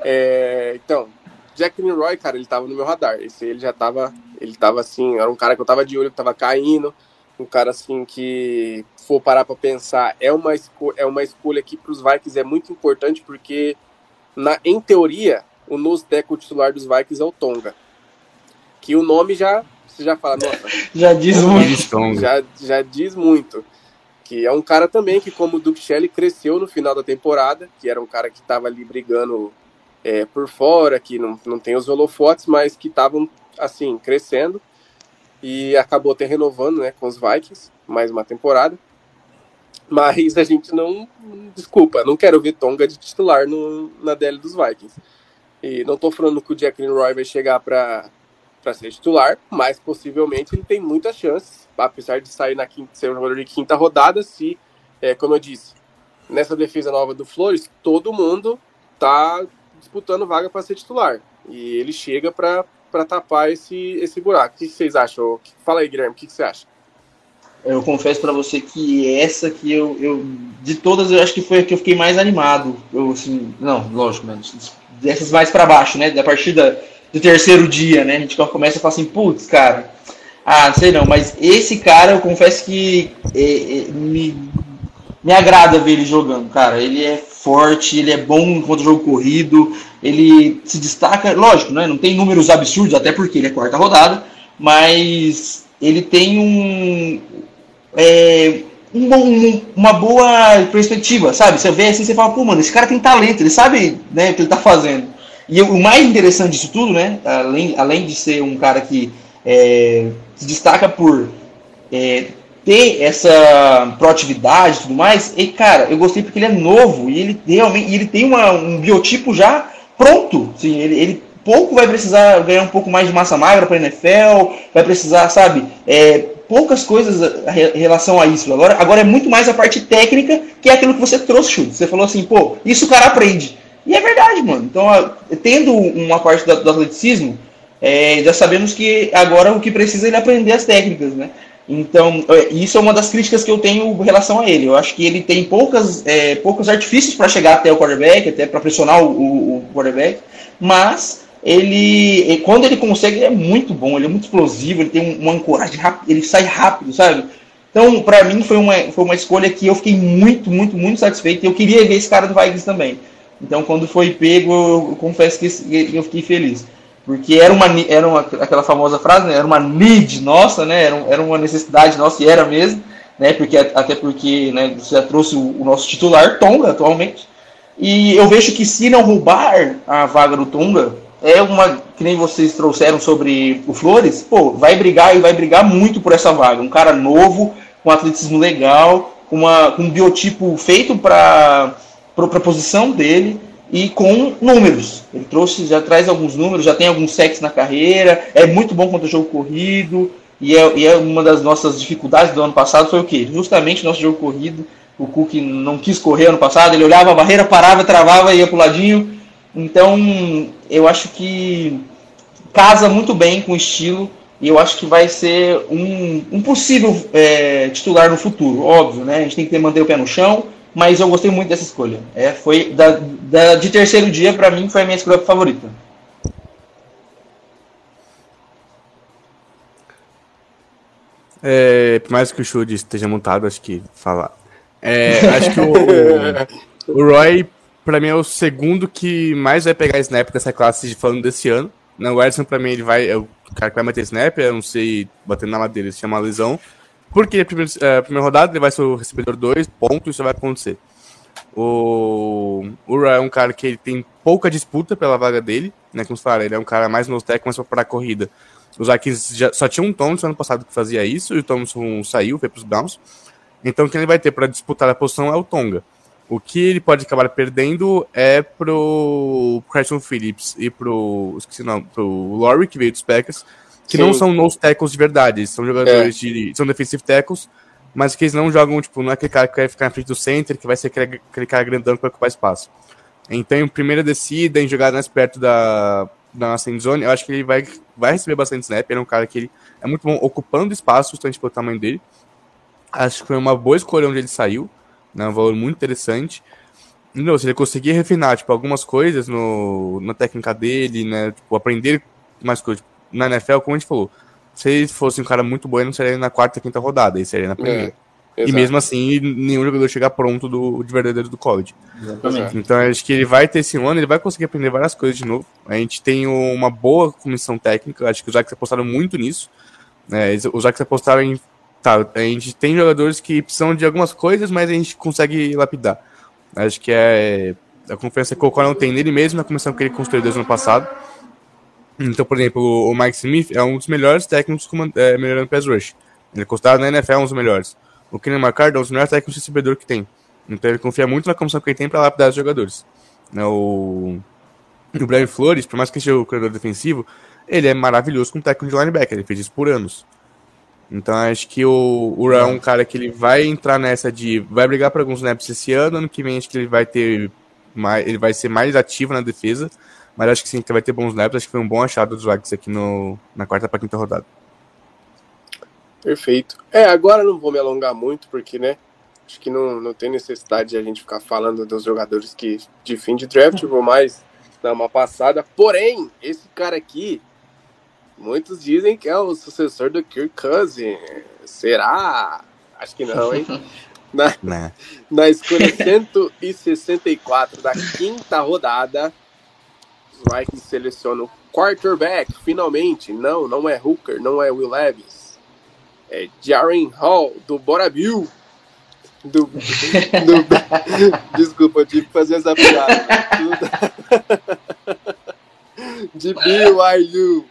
é, então, Jack Roy, cara, ele tava no meu radar. Esse ele já tava, ele tava assim, era um cara que eu tava de olho, que tava caindo, um cara assim que for parar para pensar, é uma, é uma escolha que para os Vikings é muito importante, porque, na, em teoria, o nose tackle titular dos Vikings é o Tonga. Que o nome já, você já fala, nossa. já diz muito. Já, já diz muito. Que é um cara também que, como o Duke Shelley, cresceu no final da temporada, que era um cara que estava ali brigando é, por fora, que não, não tem os holofotes, mas que estavam, assim, crescendo. E acabou até renovando né, com os Vikings, mais uma temporada. Mas a gente não. Desculpa, não quero ver Tonga de titular no, na DL dos Vikings. E não estou falando que o Jack Roy vai chegar para ser titular, mas possivelmente ele tem muitas chances, apesar de sair na quinta, ser um jogador de quinta rodada, se, é, como eu disse, nessa defesa nova do Flores, todo mundo tá disputando vaga para ser titular. E ele chega para tapar esse, esse buraco. O que vocês acham? Fala aí, Guilherme, o que você acha? eu confesso para você que essa que eu, eu, de todas, eu acho que foi a que eu fiquei mais animado. Eu, assim, não, lógico, né, dessas mais para baixo, né, da partida do terceiro dia, né, a gente começa a falar assim, putz, cara, ah, não sei não, mas esse cara, eu confesso que é, é, me, me agrada ver ele jogando, cara, ele é forte, ele é bom contra o jogo corrido, ele se destaca, lógico, né, não tem números absurdos, até porque ele é quarta rodada, mas ele tem um, é, um, um, uma boa perspectiva, sabe? Você vê assim, você fala, pô, mano, esse cara tem talento, ele sabe né, o que ele tá fazendo. E o mais interessante disso tudo, né, além, além de ser um cara que é, se destaca por é, ter essa proatividade e tudo mais, e cara, eu gostei porque ele é novo e ele realmente ele tem uma, um biotipo já pronto. Sim, ele, ele pouco vai precisar ganhar um pouco mais de massa magra para NFL, vai precisar, sabe, é, poucas coisas em relação a isso. Agora, agora é muito mais a parte técnica, que é aquilo que você trouxe. Você falou assim, pô, isso o cara aprende. E é verdade, mano. Então, tendo uma parte do, do atleticismo, é, já sabemos que agora o que precisa é ele aprender as técnicas, né? Então, é, isso é uma das críticas que eu tenho em relação a ele. Eu acho que ele tem poucas, é, poucos artifícios para chegar até o quarterback, até para pressionar o, o, quarterback, mas ele, quando ele consegue, ele é muito bom, ele é muito explosivo, ele tem uma ancoragem rápida, ele sai rápido, sabe? Então, para mim, foi uma, foi uma escolha que eu fiquei muito, muito, muito satisfeito. Eu queria ver esse cara do Vikings também. Então, quando foi pego, eu, eu confesso que eu fiquei feliz porque era uma, era uma aquela famosa frase, né? Era uma need nossa, né? Era, era uma necessidade nossa e era mesmo, né? Porque até porque, né? Você já trouxe o, o, nosso titular Tonga atualmente. E eu vejo que se não roubar a vaga do Tonga, é uma que nem vocês trouxeram sobre o Flores, pô, vai brigar e vai brigar muito por essa vaga. Um cara novo, com atletismo legal, com, uma, com um biotipo feito para a posição dele e com números. Ele trouxe, já traz alguns números, já tem alguns sexos na carreira, é muito bom contra o jogo corrido, e é, e é, uma das nossas dificuldades do ano passado foi o quê? Justamente nosso jogo corrido. O Cook não quis correr ano passado, ele olhava a barreira, parava, travava e ia pro ladinho. Então, eu acho que casa muito bem com o estilo e eu acho que vai ser um, um possível é, titular no futuro, óbvio, né? A gente tem que ter, manter o pé no chão, mas eu gostei muito dessa escolha. É, foi da, da de terceiro dia para mim foi a minha escolha favorita. É, por mais que o show esteja montado, acho que falar. É, acho que o, o Roy, para mim, é o segundo que mais vai pegar snap dessa classe falando desse ano. Não, o Edson, para mim, ele vai. É o cara que vai meter snap, eu não sei, batendo na madeira, se chama lesão. Porque a primeira, a primeira rodada ele vai ser o recebedor 2, ponto, isso vai acontecer. O, o é um cara que ele tem pouca disputa pela vaga dele, né? Como você fala, ele é um cara mais no tech, mais para a corrida. Os Vikings já, só tinha um Thompson ano passado que fazia isso, e o Thompson saiu, foi para os Browns. Então, quem ele vai ter para disputar a posição é o Tonga. O que ele pode acabar perdendo é pro Christian Phillips e pro. Esqueci o nome, pro Laurie, que veio dos Packers, que Sim. não são nose tackles de verdade, eles são jogadores é. de. são defensive tackles, mas que eles não jogam, tipo, não é aquele cara que vai ficar na frente do center, que vai ser aquele, aquele cara grandão que vai ocupar espaço. Então, em primeira descida, em jogada mais perto da, da nossa endzone, eu acho que ele vai, vai receber bastante snap. Ele é um cara que ele é muito bom ocupando espaço, justamente pelo tamanho dele. Acho que foi uma boa escolha onde ele saiu, né, um valor muito interessante. Não, se ele conseguir refinar tipo, algumas coisas no, na técnica dele, né, tipo, aprender mais coisas, tipo, na NFL, como a gente falou, se ele fosse um cara muito bom, ele não seria na quarta, quinta rodada, ele seria na primeira. É, e mesmo assim, nenhum jogador chega pronto do, de verdadeiro do college. Exatamente. Então, acho que ele vai ter esse ano, ele vai conseguir aprender várias coisas de novo. A gente tem uma boa comissão técnica, acho que os Jacks apostaram muito nisso. É, os Jacks apostaram em. Tá, a gente tem jogadores que precisam de algumas coisas, mas a gente consegue lapidar. Acho que é a confiança que o Cocó não tem nele mesmo, na comissão que ele construiu desde o ano passado. Então, por exemplo, o Mike Smith é um dos melhores técnicos é, melhorando pass rush. Ele é considerado na NFL um dos melhores. O Kenny McCarthy é um dos melhores técnicos de recebedor que tem. Então ele confia muito na comissão que ele tem para lapidar os jogadores. Né, o, o Brian Flores, por mais que seja o corredor defensivo, ele é maravilhoso como técnico de linebacker. Ele fez isso por anos. Então acho que o, o é um cara que ele vai entrar nessa de. Vai brigar para alguns snaps esse ano. Ano que vem acho que ele vai ter. Mais, ele vai ser mais ativo na defesa. Mas acho que sim, que vai ter bons snaps. Acho que foi um bom achado dos Vikings aqui no, na quarta para quinta rodada. Perfeito. É, agora não vou me alongar muito, porque, né? Acho que não, não tem necessidade de a gente ficar falando dos jogadores que de fim de draft. Vou mais dar uma passada. Porém, esse cara aqui, muitos dizem que é o sucessor do Kirk Cousins. Será? Acho que não, hein? Na, né. na escolha 164 da quinta rodada, Vikings selecionam o quarterback, finalmente. Não, não é Hooker, não é Will Levis. É Jaren Hall, do Bora Bill. Do, do, desculpa, eu tive que fazer essa piada. De BYU.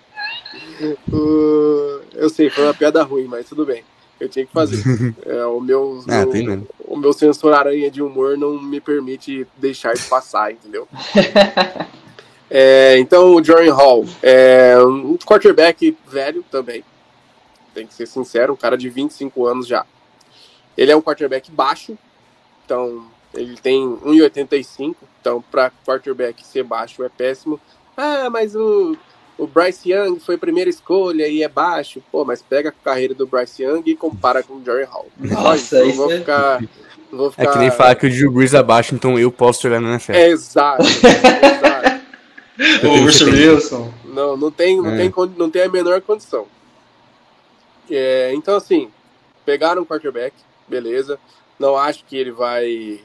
Uh, eu sei, foi uma piada ruim, mas tudo bem. Eu tinha que fazer. É, o, meu, Ah, meu- o meu sensor aranha de humor não me permite deixar de passar, entendeu? É, então, o Jordan Hall é um quarterback velho também. Tem que ser sincero, um cara de 25 anos já. Ele é um quarterback baixo, então ele tem 1,85. Então, para quarterback ser baixo é péssimo. Ah, mas o, o Bryce Young foi a primeira escolha e é baixo. Pô, mas pega a carreira do Bryce Young e compara com o Jordan Hall. Nossa, Não isso vou é- ficar. Vou É ficar... que nem falar que o Drew Brees abaixo, então eu posso jogar na NFL. É, exato. exato. Eu O Russell 70. Wilson. Não, não tem, não, É. tem, não tem a menor condição. É, então, assim, pegaram o quarterback, beleza. Não acho que ele vai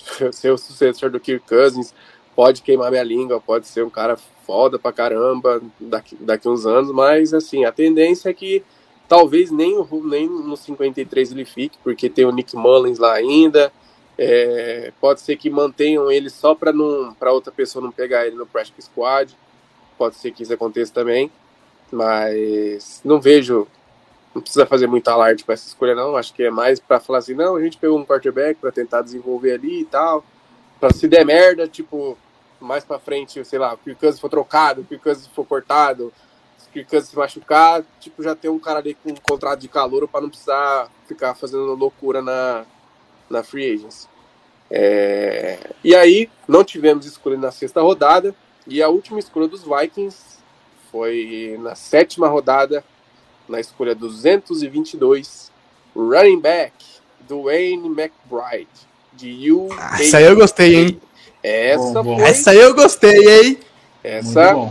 ser o sucessor do Kirk Cousins. Pode queimar minha língua, pode ser um cara foda pra caramba daqui, daqui uns anos, mas, assim, a tendência é que talvez nem, o, nem no 53 ele fique, porque tem o Nick Mullins lá ainda. É, pode ser que mantenham ele só para não para outra pessoa não pegar ele no practice squad. Pode ser que isso aconteça também, mas não vejo. Não precisa fazer muito alarde com essa escolha, não. Acho que é mais para falar assim: não, a gente pegou um quarterback para tentar desenvolver ali e tal. Para se der merda, tipo, mais para frente, sei lá, o Kirk for trocado, o Kirk for cortado, se o Kirk se machucar, tipo, já tem um cara ali com um contrato de calor para não precisar ficar fazendo loucura na, na free agents. É, e aí, não tivemos escolha na sexta rodada, e a última escolha dos Vikings foi na sétima rodada, na escolha 222, running back, Dwayne McBride, de UAE. Ah, Essa aí eu gostei, hein? Essa Bom, bom. foi. Essa aí eu gostei, hein? Essa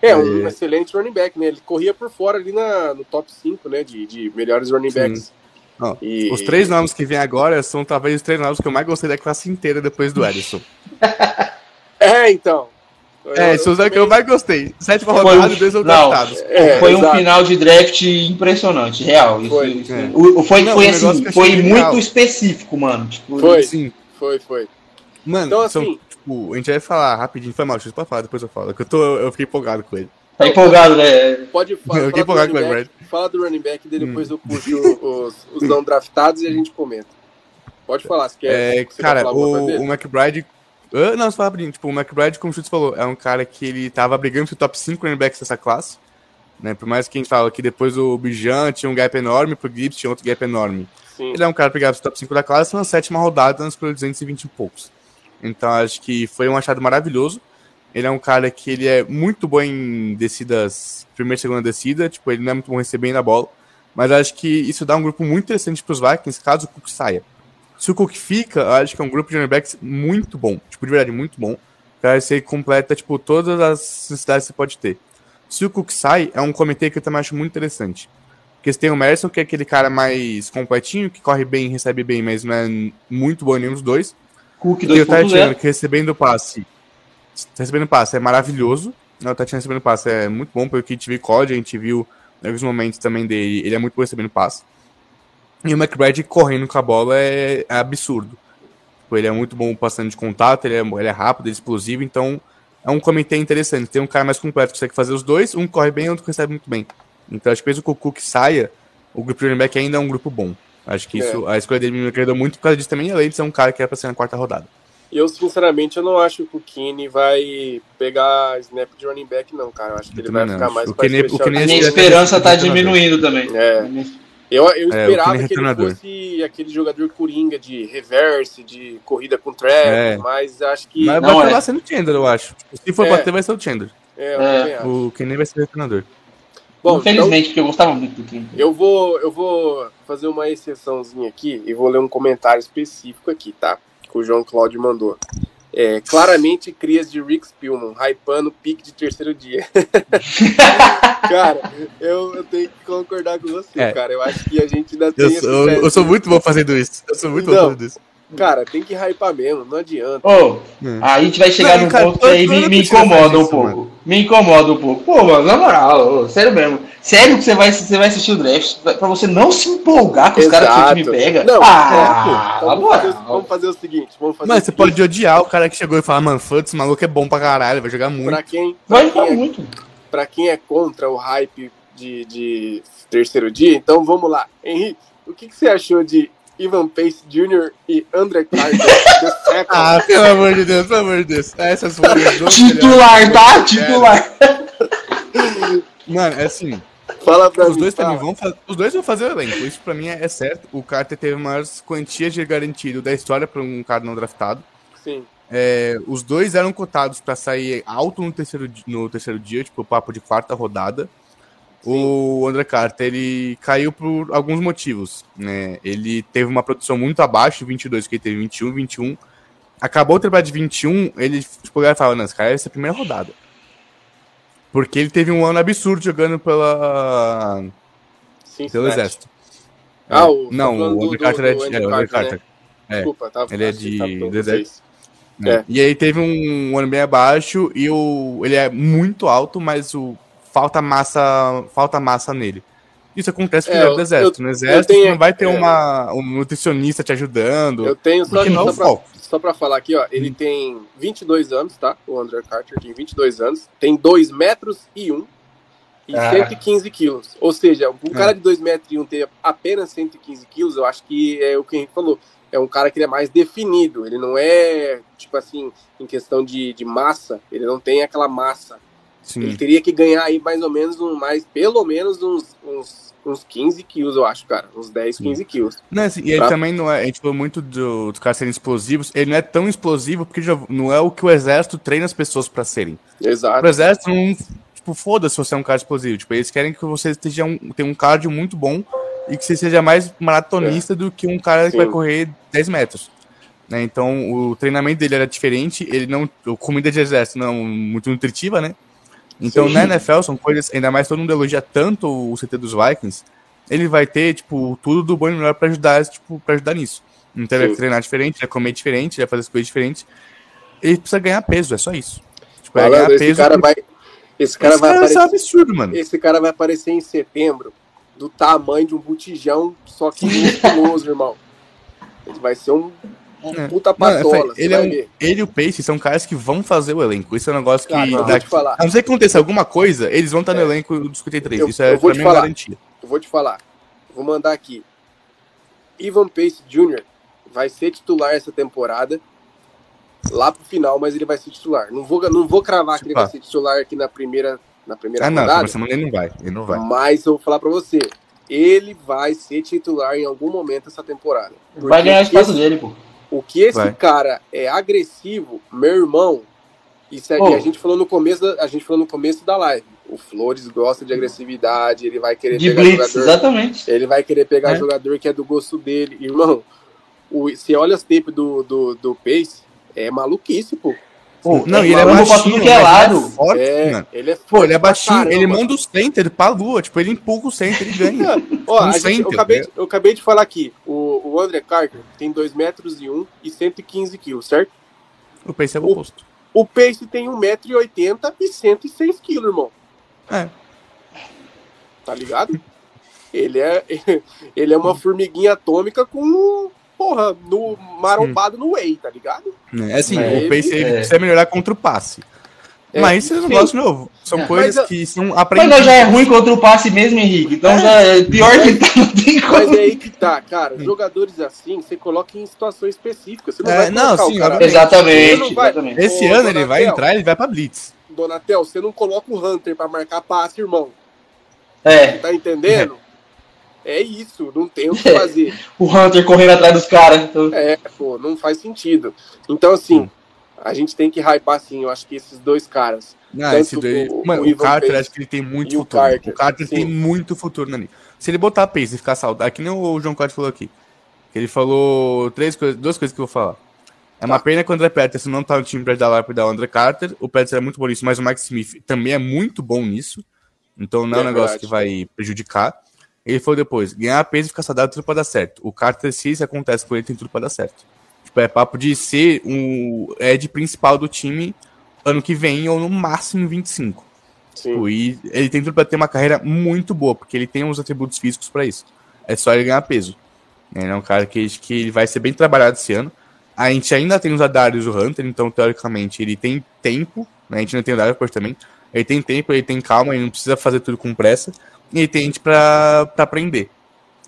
é um É. excelente running back, né? Ele corria por fora ali na, no top 5, né? De, de melhores running Sim. Ó, E- Os três nomes que vêm agora são talvez os três nomes que eu mais gostei da classe inteira depois do Edison. É, então. É, Eu- são os que eu mais gostei. Sétima Foi rodada um- e dois não. draftados. É, foi um exato. final de draft impressionante, real. Isso- Foi. isso- É. o- foi, Não, foi assim, eu foi achei muito legal. específico, mano. Tipo, Foi. Sim. Foi, foi. Mano, Então, são, assim- tipo, a gente vai falar rapidinho. Foi mal, deixa eu falar, depois eu falo. Que eu, tô, eu fiquei empolgado com ele. tá empolgado, né? Pode falar, Eu fiquei do empolgado com o back, fala do running back, daí depois eu puxo os, os não draftados e a gente comenta. Pode falar, se quer. É, cara, o, dele? o McBride. Ah, não, só rapidinho. Tipo, o McBride, como o Chutes falou, é um cara que ele tava brigando pro top 5 running backs dessa classe. Né? Por mais que a gente fala que depois o Bijan tinha um gap enorme, pro Gibbs tinha outro gap enorme. Sim. Ele é um cara que brigava top 5 da classe na sétima rodada, na escolha 220 e poucos. Então acho que foi um achado maravilhoso. Ele é um cara que ele é muito bom em descidas, primeira e segunda descida, tipo, ele não é muito bom recebendo a bola, mas acho que isso dá um grupo muito interessante para os Vikings caso o Cook saia. Se o Cook fica, eu acho que é um grupo de running backs muito bom, tipo, de verdade, muito bom. Cara, você completa, tipo, todas as necessidades que você pode ter. Se o Cook sai, é um comitê que eu também acho muito interessante. Porque você tem o Merson, que é aquele cara mais completinho, que corre bem, recebe bem, mas não é muito bom em nenhum dos dois. Cook E o Tatiano, 2.0. que recebendo passe. Recebendo passe é maravilhoso. O Tatiano recebendo passe é muito bom, porque a gente viu COD, a gente viu em alguns momentos também dele. Ele é muito bom recebendo passe. E o McBride correndo com a bola é, é absurdo. Tipo, Ele é muito bom passando de contato, ele é, ele é rápido, ele é explosivo, então é um comitê interessante. Tem um cara mais completo que consegue fazer os dois, um corre bem e outro recebe muito bem. Então acho que mesmo que o Cook saia, o grupo de running back ainda é um grupo bom. Acho que isso, a escolha dele me agradou muito por causa disso também, além de ser um cara que era pra ser na quarta rodada. Eu, sinceramente, eu não acho que o Kine vai pegar snap de running back, não, cara. Eu acho que Eu ele vai não ficar mais O Kenny- o Kenny A minha é esperança tá diminuindo também. É. Eu, eu É, esperava Kenny que ele fosse aquele jogador coringa de reverse, de corrida com trap, É. mas acho que. Mas Não, vai é. acabar sendo o Chandler, eu acho. Se for É. bater, vai ser o Chandler. É, É. O Kenny vai ser o retornador. Bom, então, Infelizmente, porque eu gostava muito do Kim. eu vou, eu vou fazer uma exceçãozinha aqui e vou ler um comentário específico aqui, tá? Que o João Cláudio mandou. É, claramente crias de Rick Spielman, hypando pique de terceiro dia. cara, eu, eu tenho que concordar com você, É. cara. Eu acho que a gente ainda tem Eu sou, eu, sou muito bom fazendo isso. Eu sou muito bom fazendo isso. Cara, tem que hypar mesmo, não adianta. Ô, Hum. aí a gente vai chegar Não, num cara, ponto que aí me, me incomoda um isso, pouco. mano. Me incomoda um pouco. Pô, mano, na moral, ô, sério mesmo. Sério que você vai, você vai assistir o draft pra você não se empolgar com os caras que o time Exato. pega? Não, ah, é, na vamos, fazer, vamos fazer o seguinte, vamos fazer Mano, o você pode odiar o cara que chegou e falar, mano, foda esse maluco é bom pra caralho, vai jogar muito. pra quem, pra Vai quem ficar é muito. Pra quem é contra o hype de, de terceiro dia. Então vamos lá. Henrique, o que, que você achou de Ivan Pace Jr. e André Carter Ah, pelo amor de Deus, pelo amor de Deus. Essas foram as duas Titular, tá? Titular. Mano, é assim. Fala pra Os mim. dois fala. mim vão fazer. Os dois vão fazer o elenco. Isso pra mim é, é certo. O Carter teve umas quantias de garantido da história pra um cara não draftado. Sim, É, os dois eram cotados pra sair alto no terceiro, no terceiro dia, tipo, papo de quarta rodada. O André Carter, ele caiu por alguns motivos, né? Ele teve uma produção muito abaixo, 22, que ele teve 21, 21. Acabou o temporada de 21, ele, tipo, ele falava, não, esse cara vai ser a primeira rodada. Porque ele teve um ano absurdo jogando pela, sim. pelo Cincinnati. exército. Ah, É, o, não, tá o André Carter é de. É, o André Carter, né? É. Desculpa, tava Ele é que de- do vocês. né? É. E aí teve um ano bem abaixo e o, ele é muito alto, mas o, falta massa falta massa nele. Isso acontece É, é, eu- do exército. No exército tenho- não vai ter é. uma, um nutricionista te ajudando. Eu tenho, só, não é só, o pra, só pra falar aqui, ó, ele tem 22 anos, tá? O André Carter tem 22 anos, tem 2 metros e 1 e Ah. 115 quilos. Ou seja, um É. cara de 2 metros e 1 ter apenas 115 quilos, eu acho que é o que a gente falou. É um cara que ele é mais definido, ele não é, tipo assim, em questão de, de massa, ele não tem aquela massa. Ele Sim. teria que ganhar aí mais ou menos um, mais, pelo menos uns, uns, uns 15 quilos, eu acho, cara. Uns 10, 15 quilos. Não, assim, e ele Pra- também não é. A gente falou muito do- dos caras serem explosivos. Ele não é tão explosivo porque já não é o que o exército treina as pessoas pra serem. Exato. Pro exército não. Tipo, foda-se se você é um cara explosivo. Tipo, eles querem que você esteja um, tenha um cardio muito bom e que você seja mais maratonista do que um cara que Sim. vai correr 10 metros. Né? Então, o treinamento dele era diferente. Ele não. Comida de exército não é muito nutritiva, né? Então, Sim. na NFL, são coisas. Ainda mais todo mundo elogia tanto o CT dos Vikings. Ele vai ter, tipo, tudo do bom e melhor pra ajudar, tipo, pra ajudar nisso. Então, ele vai treinar diferente, vai comer diferente, vai fazer as coisas diferentes. Ele precisa ganhar peso, é só isso. Tipo, é Falando, ganhar esse peso. cara porque- vai. Esse cara esse vai cara é aparecer. absurdo, mano. Esse cara vai aparecer em setembro do tamanho de um botijão, só que musculoso, irmão. Ele vai ser um, um É. puta eu patola. ele, é vai um- ver. ele e o Pace são caras que vão fazer o elenco. Isso é um negócio que. Eu vou daqui- te falar. A não ser que aconteça alguma coisa, eles vão estar no É. elenco dos 53. Eu- Isso é eu vou te mim uma falar. garantia. Eu vou te falar. Vou mandar aqui. Ivan Pace Jr. vai ser titular essa temporada. Lá pro final, mas ele vai ser titular. Não vou, não vou cravar que ele vai ser titular aqui na primeira, na primeira Ah, não, rodada. semana ele não vai. Ele não vai. Mas eu vou falar pra você. Ele vai ser titular em algum momento essa temporada. Vai ganhar espaço esse- dele, pô. O que esse Vai. cara é agressivo, meu irmão. Isso é, e a gente falou no começo da, a gente falou no começo da live. O Flores gosta de agressividade, ele vai querer De pegar blitz, jogador, exatamente. ele vai querer pegar É. jogador que é do gosto dele, irmão. O, você olha as tapes do, do, do Pace, é maluquice, pô. Pô, Não, e ele é baixinho, que é mas lado. ele é forte, É, mano. ele é Pô, ele é baixinho, ele caramba. manda o center pra lua. Tipo, ele empurra o center, ele ganha. Ó, Um gente- eu, center, acabei, né? de- eu acabei de falar aqui, o, o André Carter tem 2 metros e 1 e 115 quilos, certo? o Pace é o O- oposto. O Pace tem 1,80m e 106 quilos, irmão. É. Tá ligado? Ele é, ele é uma formiguinha atômica com, porra, no, marombado no whey, tá ligado? É assim, Mas o Pace ele- ele é. precisa melhorar contra o passe. É, mas isso é um negócio novo. São É. coisas Mas que são Mas aprendidas. nós já é ruim contra o passe mesmo, Henrique. Então já é pior que tá, não tem Mas é aí que tá, cara. Jogadores assim, você coloca em situações específicas. Você não É, vai não, sim, cara. Exatamente, vai- exatamente. Esse Ô, ano ele vai entrar, ele vai pra Blitz. Donatel, você não coloca o Hunter pra marcar passe, irmão. É, Tá entendendo? É isso, não tem o que fazer. o Hunter correndo atrás dos caras. Então, É, pô, não faz sentido. Então, assim, a gente tem que hypar, assim, eu acho que esses dois caras. Não, Tanto esse daí, o- mano, o o, Carter, Pace acho que ele tem muito e o futuro. Carter, o Carter tem muito futuro ali. Se ele botar a pace e ficar saudável, que nem o João Carter falou aqui. Ele falou três coisas, duas coisas que eu vou falar. É uma Tá. pena que o André Peterson não tá no time pra dar lá pra dar o André Carter. O Peterson é muito bom nisso, mas o Mike Smith também é muito bom nisso. Então não é um É negócio verdade. que vai prejudicar. Ele falou depois, ganhar peso e ficar saudável, tudo pra dar certo. O Carter, se isso acontece com ele, tem tudo pra dar certo. Tipo, é papo de ser o Ed principal do time ano que vem, ou no máximo 25. Sim. Tipo, e ele tem tudo pra ter uma carreira muito boa, porque ele tem os atributos físicos pra isso. É só ele ganhar peso. Ele é um cara que, que ele vai ser bem trabalhado esse ano. A gente ainda tem os Adarius e o Hunter, então teoricamente ele tem tempo. Né? A gente não tem o Darius também. Ele tem tempo, ele tem calma, ele não precisa fazer tudo com pressa. E tem gente pra, pra aprender.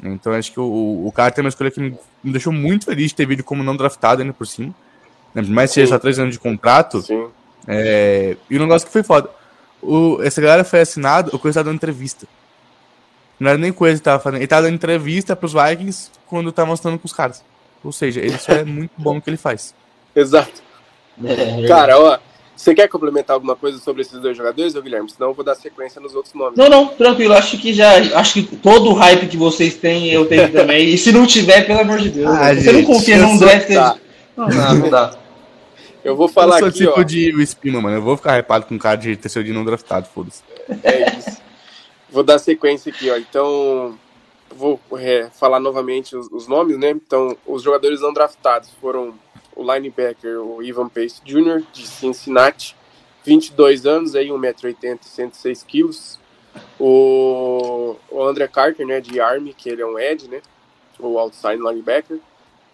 Então acho que o, o Carter é uma escolha que me, me deixou muito feliz de ter vindo como não draftado ainda por cima. Né? Por mais que seja só três anos de contrato. Sim. É, e o negócio que foi foda. O, essa galera foi assinado, o Coisa tava dando entrevista. Não era nem coisa que tava fazendo. Ele tava dando entrevista pros Vikings quando tá mostrando com os caras. Ou seja, ele só é muito bom no que ele faz. Exato. É, Cara, ó, você quer complementar alguma coisa sobre esses dois jogadores, ô Guilherme? Senão eu vou dar sequência nos outros nomes. Não, não, tranquilo. Acho que já. Acho que todo o hype que vocês têm, eu tenho também. E se não tiver, pelo amor de Deus. Ah, você não gente, confia eu num draft. Tá. Não dá, não dá. Eu vou falar eu sou aqui, tipo ó. de o Espino, mano. Eu vou ficar hypado com um cara de terceiro de não draftado, foda-se. É isso. Vou dar sequência aqui, ó. Então, vou é, falar novamente os, os nomes, né? Então, os jogadores não draftados foram o linebacker, o Ivan Pace Jr., de Cincinnati, 22 anos, aí 1,80m, 106 quilos. O, o André Carter, né, de Army, que ele é um edge, né? O outside linebacker.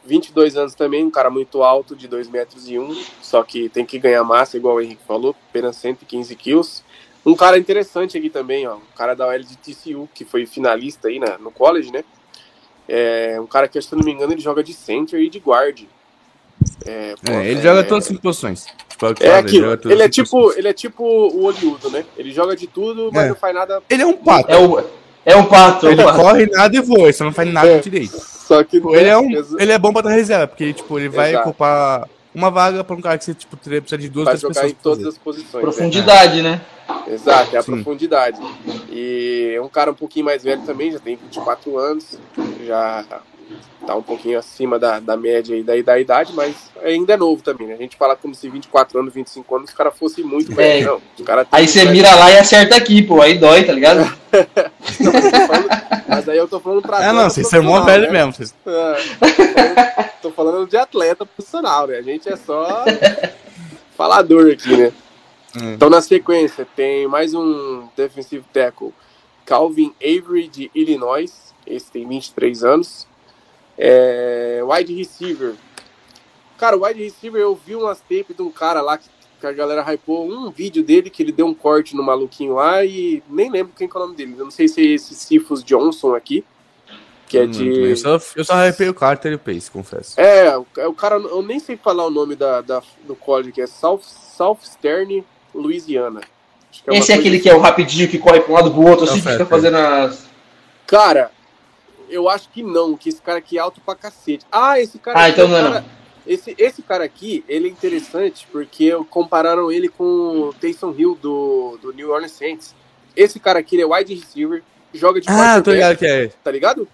22 anos também, um cara muito alto, de 2 metros e 1, só que tem que ganhar massa, igual o Henrique falou, apenas 115 quilos. Um cara interessante aqui também, ó, um cara da OL de TCU, que foi finalista aí na, no college, né? É, um cara que, se eu não me engano, ele joga de center e de guard. É, pô, É, ele é- joga todas as cinco posições. Tipo, É aquilo, joga todas ele é tipo, posições. ele é tipo o Oliudo, né? Ele joga de tudo, mas É. não faz nada. Ele é um pato. É, o, é um pato. É um Ele pato. corre nada e voa, ele só não faz nada É. direito. Só que Tipo, ele, é um, ele é bom pra dar reserva, porque tipo, ele vai Exato. ocupar uma vaga pra um cara que você tipo, precisa de duas, três jogar pessoas. em pra todas as posições. né? Profundidade, né? Exato, é a Sim. profundidade. E é um cara um pouquinho mais velho também, já tem 24 anos, já tá um pouquinho acima da, da média aí da, da idade, mas ainda é novo também, né? A gente fala como se 24 anos, 25 anos, o cara fosse muito velho. É. Não, o cara Aí você mira lá e acerta aqui, pô. Aí dói, tá ligado? Não, falando- Mas aí eu tô falando pra Ah, não, vocês são mó velho né? mesmo. Vocês... É, tô falando- de atleta profissional, né? A gente é só falador aqui, né? Hum. Então, na sequência, tem mais um defensive tackle, Calvin Avery, de Illinois. Esse tem 23 anos. É, wide receiver. Cara, o wide receiver, eu vi umas tapes de um cara lá que, que a galera hypou um vídeo dele que ele deu um corte no maluquinho lá e nem lembro quem que é o nome dele. Eu não sei se é esse Sifus Johnson aqui, que é Hum, de... Eu só, eu só hypei o Carter e o Pace, confesso. É, o, é o cara, eu nem sei falar o nome da, da- do college, que é South, Southstern, Louisiana. Acho que uma Esse é aquele que é o rapidinho que corre pra um lado pro outro, assim, É que fica fazendo as. Cara, eu acho que não, que esse cara aqui é alto pra cacete. Ah, esse cara Ah, aqui então é o não é cara- Esse, esse cara aqui, ele é interessante porque compararam ele com o Taysom Hill do, do New Orleans Saints. Esse cara aqui, ele é wide receiver, joga de Ah, eu tô ligado que é. tá ligado?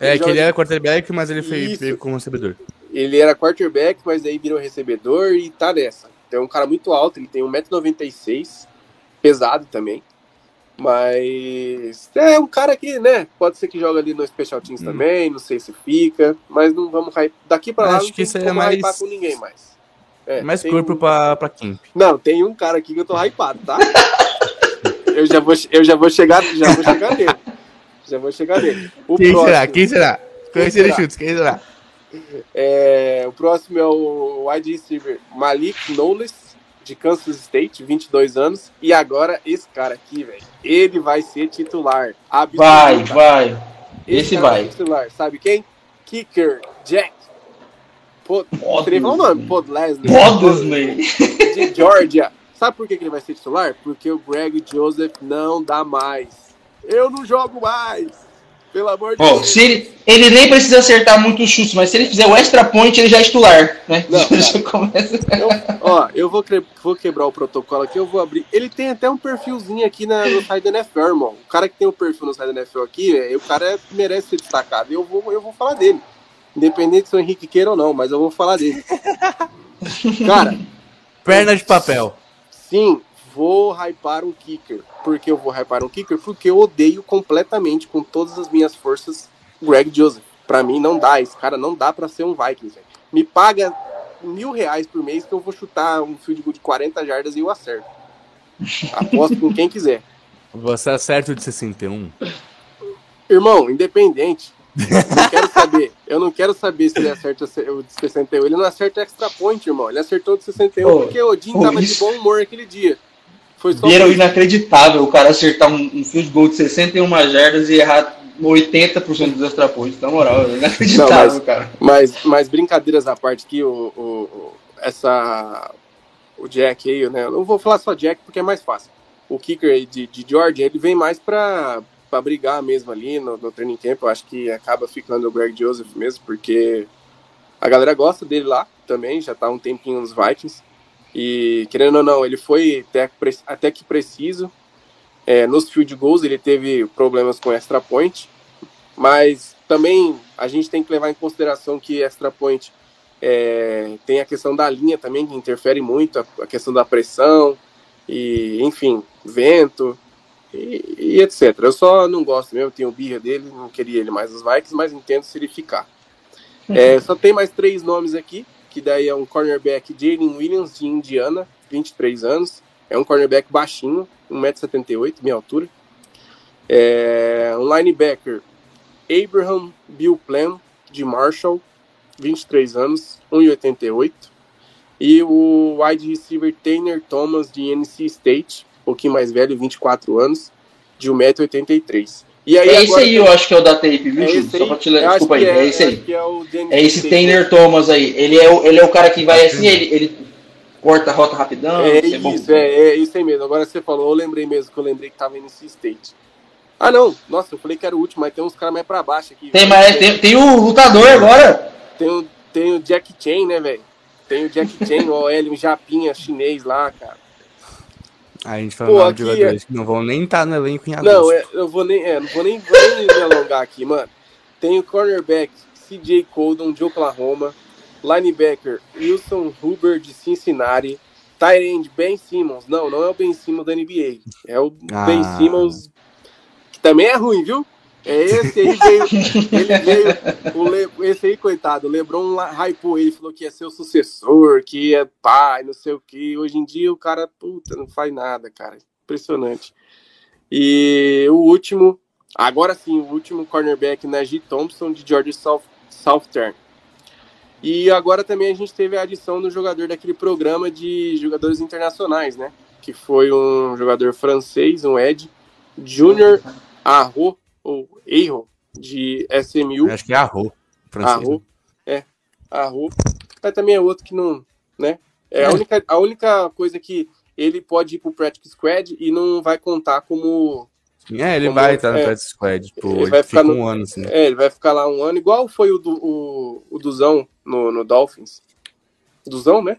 É, Ele que ele era quarterback, mas ele foi, Isso. como recebedor. Ele era quarterback, mas daí virou recebedor e tá nessa. Então é um cara muito alto, ele tem 1,96m, pesado também. Mas é um cara que, né, pode ser que joga ali no Special Teams Hum. também, não sei se fica, mas não vamos hype. Daqui pra lá Acho não que isso é mais- hypar com ninguém mais. É, Mais corpo um- pra, pra Kimp. Não, tem um cara aqui que eu tô hypado, tá? eu, já vou, eu já vou chegar, já vou chegar nele. Já vou chegar nele. O Quem próximo- será? Quem será? Conhecido será? chutes, quem será? É, o próximo é o wide receiver Malik Knowles, de Kansas State, 22 anos. E agora esse cara aqui, velho, ele vai ser titular. Vai, vai. Esse cara vai. titular. Sabe quem? Kicker Jack. Pod... O nome? Podlesny. Podlesny. De Georgia. Sabe por que que ele vai ser titular? Porque o Greg Joseph não dá mais. Eu não jogo mais. Pelo amor de Ó, Deus. se ele, ele nem precisa acertar muito os chutes, mas se ele fizer o extra point, ele já é titular, né? Não, Já começa. Eu, ó, eu vou, vou quebrar o protocolo aqui, eu vou abrir. Ele tem até um perfilzinho aqui na, no site da NFL, irmão. O cara que tem o perfil no site da NFL aqui, é, o cara merece ser destacado. E eu vou, eu vou falar dele. Independente se o Henrique queira ou não, mas eu vou falar dele. Cara, Perna de papel. sim, vou hypar um kicker. Por que eu vou hypar um kicker? Porque eu odeio completamente, com todas as minhas forças, Greg Joseph. Pra mim, não dá. Esse cara não dá pra ser um Vikings, velho. Me paga mil reais por mês que eu vou chutar um field goal de 40 jardas e eu acerto. Aposto com quem quiser. Você acerta o de 61. Irmão, independente. Não quero saber. Eu não quero saber se ele acerta o de 61. Ele não acerta extra point, irmão. Ele acertou o de 61 Pô, porque o Odin pô, tava isso- de bom humor aquele dia. Foi só Vieram inacreditável o cara acertar um, um field goal de 61 jardas e errar 80% dos extra points, na moral, é inacreditável, Não, mas, cara. Mas, mas brincadeiras à parte aqui, o, o, essa, o Jack aí, né? Eu não vou falar só Jack porque é mais fácil. O kicker de, de George, ele vem mais para para brigar mesmo ali no, no training camp. Eu acho que acaba ficando o Greg Joseph mesmo, porque a galera gosta dele lá também, já tá um tempinho nos Vikings. E querendo ou não, ele foi até, até que preciso. É, nos field goals ele teve problemas com extra point, mas também a gente tem que levar em consideração que extra point é, tem a questão da linha também que interfere muito, a, a questão da pressão e enfim, vento e, e, etc. Eu só não gosto mesmo, tenho birra dele, não queria ele mais nos Vikings, mas entendo se ele ficar. Uhum. É, só tem mais três nomes aqui, que daí é um cornerback Jalen Williams, de Indiana, 23 anos. É um cornerback baixinho, 1,78m, minha altura. É, um linebacker Abraham Bill Plan, de Marshall, 23 anos, 1,88. E o wide receiver Tanner Thomas, de NC State, um pouquinho mais velho, 24 anos, de 1,83m. E aí, é esse aí, eu acho que é o da tape, viu, é Só pra te ler. Desculpa aí, é, é esse aí. É, é, esse Tanner Thomas aí. Ele é, o, ele é o cara que vai assim, ele, ele corta a rota rapidão. É, é isso, é, é, isso aí mesmo. Agora você falou, eu lembrei mesmo que eu lembrei que tava NC State. Ah, não. Nossa, eu falei que era o último, mas tem uns caras mais pra baixo aqui. Tem, mais, tem, tem o lutador agora. Tem o, tem o Jack Chan, né, velho? Tem o Jack Chan, o OL, um japinha chinês lá, cara. A gente mal de jogadores é... que não vão nem estar tá no elenco em agosto. Não, é, eu vou nem, é, não vou nem, vou nem me alongar aqui, mano. Tem o cornerback CJ Coldon de Oklahoma, linebacker Wilson Huber de Cincinnati, tight end Ben Simmons. Não, não é o Ben Simmons da NBA. É o ah. Ben Simmons que também é ruim, viu? É esse aí veio, ele veio, o esse aí, coitado, o Lebron hypou ele, falou que ia ser o sucessor, que ia pai, não sei o que. Hoje em dia o cara, puta, não faz nada, cara. Impressionante. E o último, agora sim, o último cornerback, Najee Thompson, de Georgia South, Southern. E agora também a gente teve a adição do jogador daquele programa de jogadores internacionais, né? Que foi um jogador francês, um Ed, Junior Arro ou Eiro, de SMU. Acho que é Arro. Arro, é, Arro. Mas também é outro que não, né? É, é. A, única, a única coisa que ele pode ir pro Practice Squad e não vai contar como... É, ele como, vai estar no é, Practice Squad, tipo, ele, ele vai ficar no, um ano, assim. É, ele vai ficar lá um ano, igual foi o, do, o, o Duzão no, no Dolphins. Duzão, né?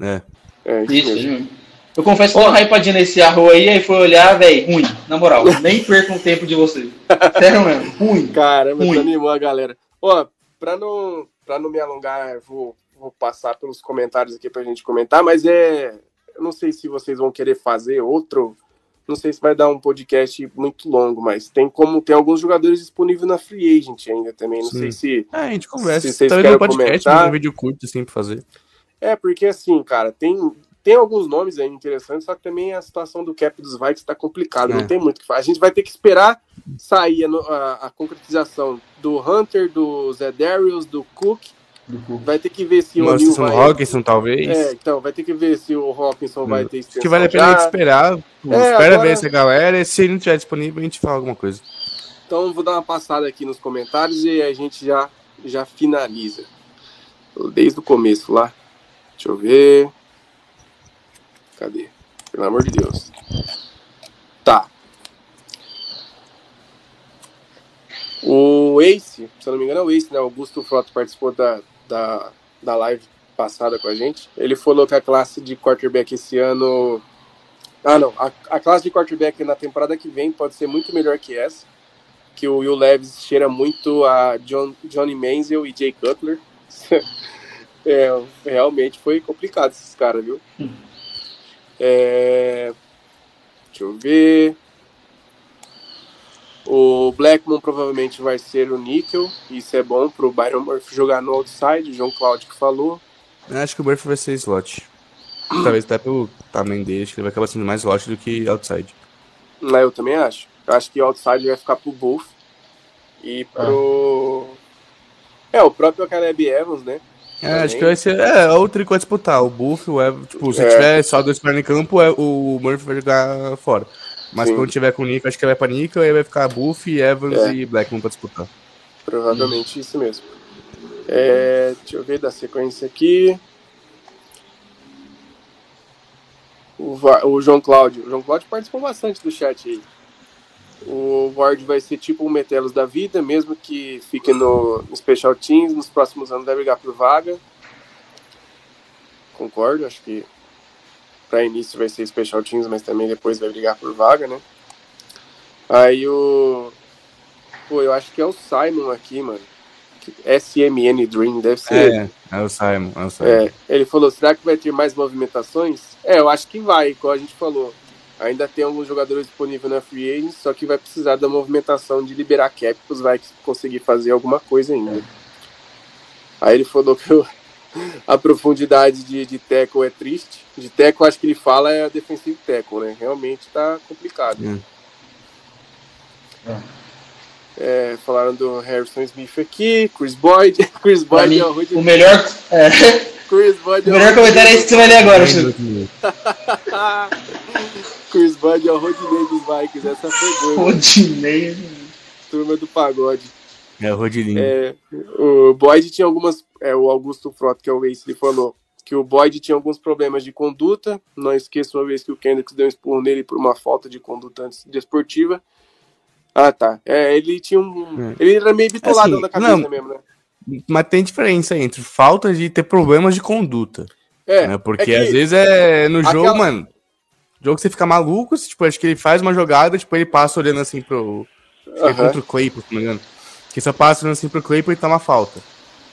É. É, isso, isso mesmo. Eu confesso que oh. uma hypadinha nesse arro aí, aí foi olhar, velho, ruim, na moral. nem percam o tempo de vocês. Sério mesmo, ruim. Caramba, ruim. animou a galera. Ó, pra não, pra não me alongar, vou, vou passar pelos comentários aqui pra gente comentar, mas é. Eu não sei se vocês vão querer fazer outro. Não sei se vai dar um podcast muito longo, mas tem como tem alguns jogadores disponíveis na Free Agent ainda também. Não Sim. sei se. É, a gente conversa. Se vocês Talvez no podcast, comentar. um vídeo curto assim pra fazer. É, porque assim, cara, tem tem alguns nomes aí interessantes, só que também a situação do cap dos Vikings está complicada, é. não tem muito o que fazer. A gente vai ter que esperar sair a, a, a concretização do Hunter, do Zé Darius, do Cook. Do Cook. Vai ter que ver se o Neil vai... Hawkinson, talvez. É, então, vai ter que ver se o Hawkinson vai ter extensão. Que vale a pena esperar. É, espera agora... ver essa galera e se ele não estiver disponível, a gente fala alguma coisa. Então, vou dar uma passada aqui nos comentários e a gente já, já finaliza. Desde o começo lá. Deixa eu ver. Cadê? Pelo amor de Deus. Tá. O Ace, se eu não me engano é o Ace, né? Augusto Frota participou da, da, da live passada com a gente. Ele falou que a classe de quarterback esse ano. Ah, não. A, a classe de quarterback na temporada que vem pode ser muito melhor que essa. Que o Will Levis cheira muito a John, Johnny Manziel e Jay Cutler. é, realmente foi complicado esses caras, viu? É... Deixa eu ver. O Blackmon provavelmente vai ser o níquel. Isso é bom pro Byron Murphy jogar no outside. O João Claudio que falou. Eu acho que o Murphy vai ser slot. Talvez até pelo tamanho dele, acho que ele vai acabar sendo mais slot do que outside. Não, eu também acho. Eu acho que outside vai ficar pro Buff. E pro. Ah. É, o próprio Caleb Evans, né? É, acho que vai ser. É, o Trico vai disputar. O Buff, o Evan. Tipo, se É. tiver só dois caras em campo, é, o Murphy vai jogar fora. Mas Sim. quando tiver com o Nico, acho que vai pra Nico, aí vai ficar Buff, Evans É. e Blackman pra disputar. Provavelmente isso mesmo. É, deixa eu ver da sequência aqui. O, Va- o João Cláudio. O João Cláudio participou bastante do chat aí. O Ward vai ser tipo um Metelos da vida, mesmo que fique no, no Special Teams, nos próximos anos vai brigar por vaga. Concordo, acho que para início vai ser Special Teams, mas também depois vai brigar por vaga, né? Aí o. Pô, eu acho que é o Simon aqui, mano. SMN Dream, deve ser ele. É, é o Simon, é o Simon. É, ele falou, será que vai ter mais movimentações? É, eu acho que vai, igual a gente falou. Ainda tem alguns jogadores disponíveis na Free Agent, só que vai precisar da movimentação de liberar cap para os Vikings conseguir fazer alguma coisa ainda. Aí ele falou que o- a profundidade de, de tackle é triste. De tackle, acho que ele fala é a defensive tackle, né? Realmente tá complicado. Hum. É, falaram do Harrison Smith aqui, Chris Boyd. Chris Boyd mim, é o Rudy o melhor, é, Chris Boyd o é o melhor Rudy comentário é esse que você vai ler agora, Chico. Chris Bud é o Rodinei dos Vikings. Essa foi boa, mano. Rodinei. turma do pagode. É o Rodilinho. É, o Boyd tinha algumas. É, o Augusto Frota, que é o Ace, ele falou que o Boyd tinha alguns problemas de conduta. Não esqueça uma vez que o Kendricks deu um expor nele por uma falta de conduta antes desportiva. Ah, tá. É, ele tinha um. Ele era meio bitolado Assim, na cabeça não. mesmo, né? Mas tem diferença entre falta de ter problemas de conduta. É, né? Porque é que- às vezes é no jogo, aquela- mano. Jogo que você fica maluco, tipo, acho que ele faz uma jogada, tipo, ele passa olhando assim pro. Que é contra o Claypool, se não me engano. Que só passa olhando assim pro Claypool e toma falta.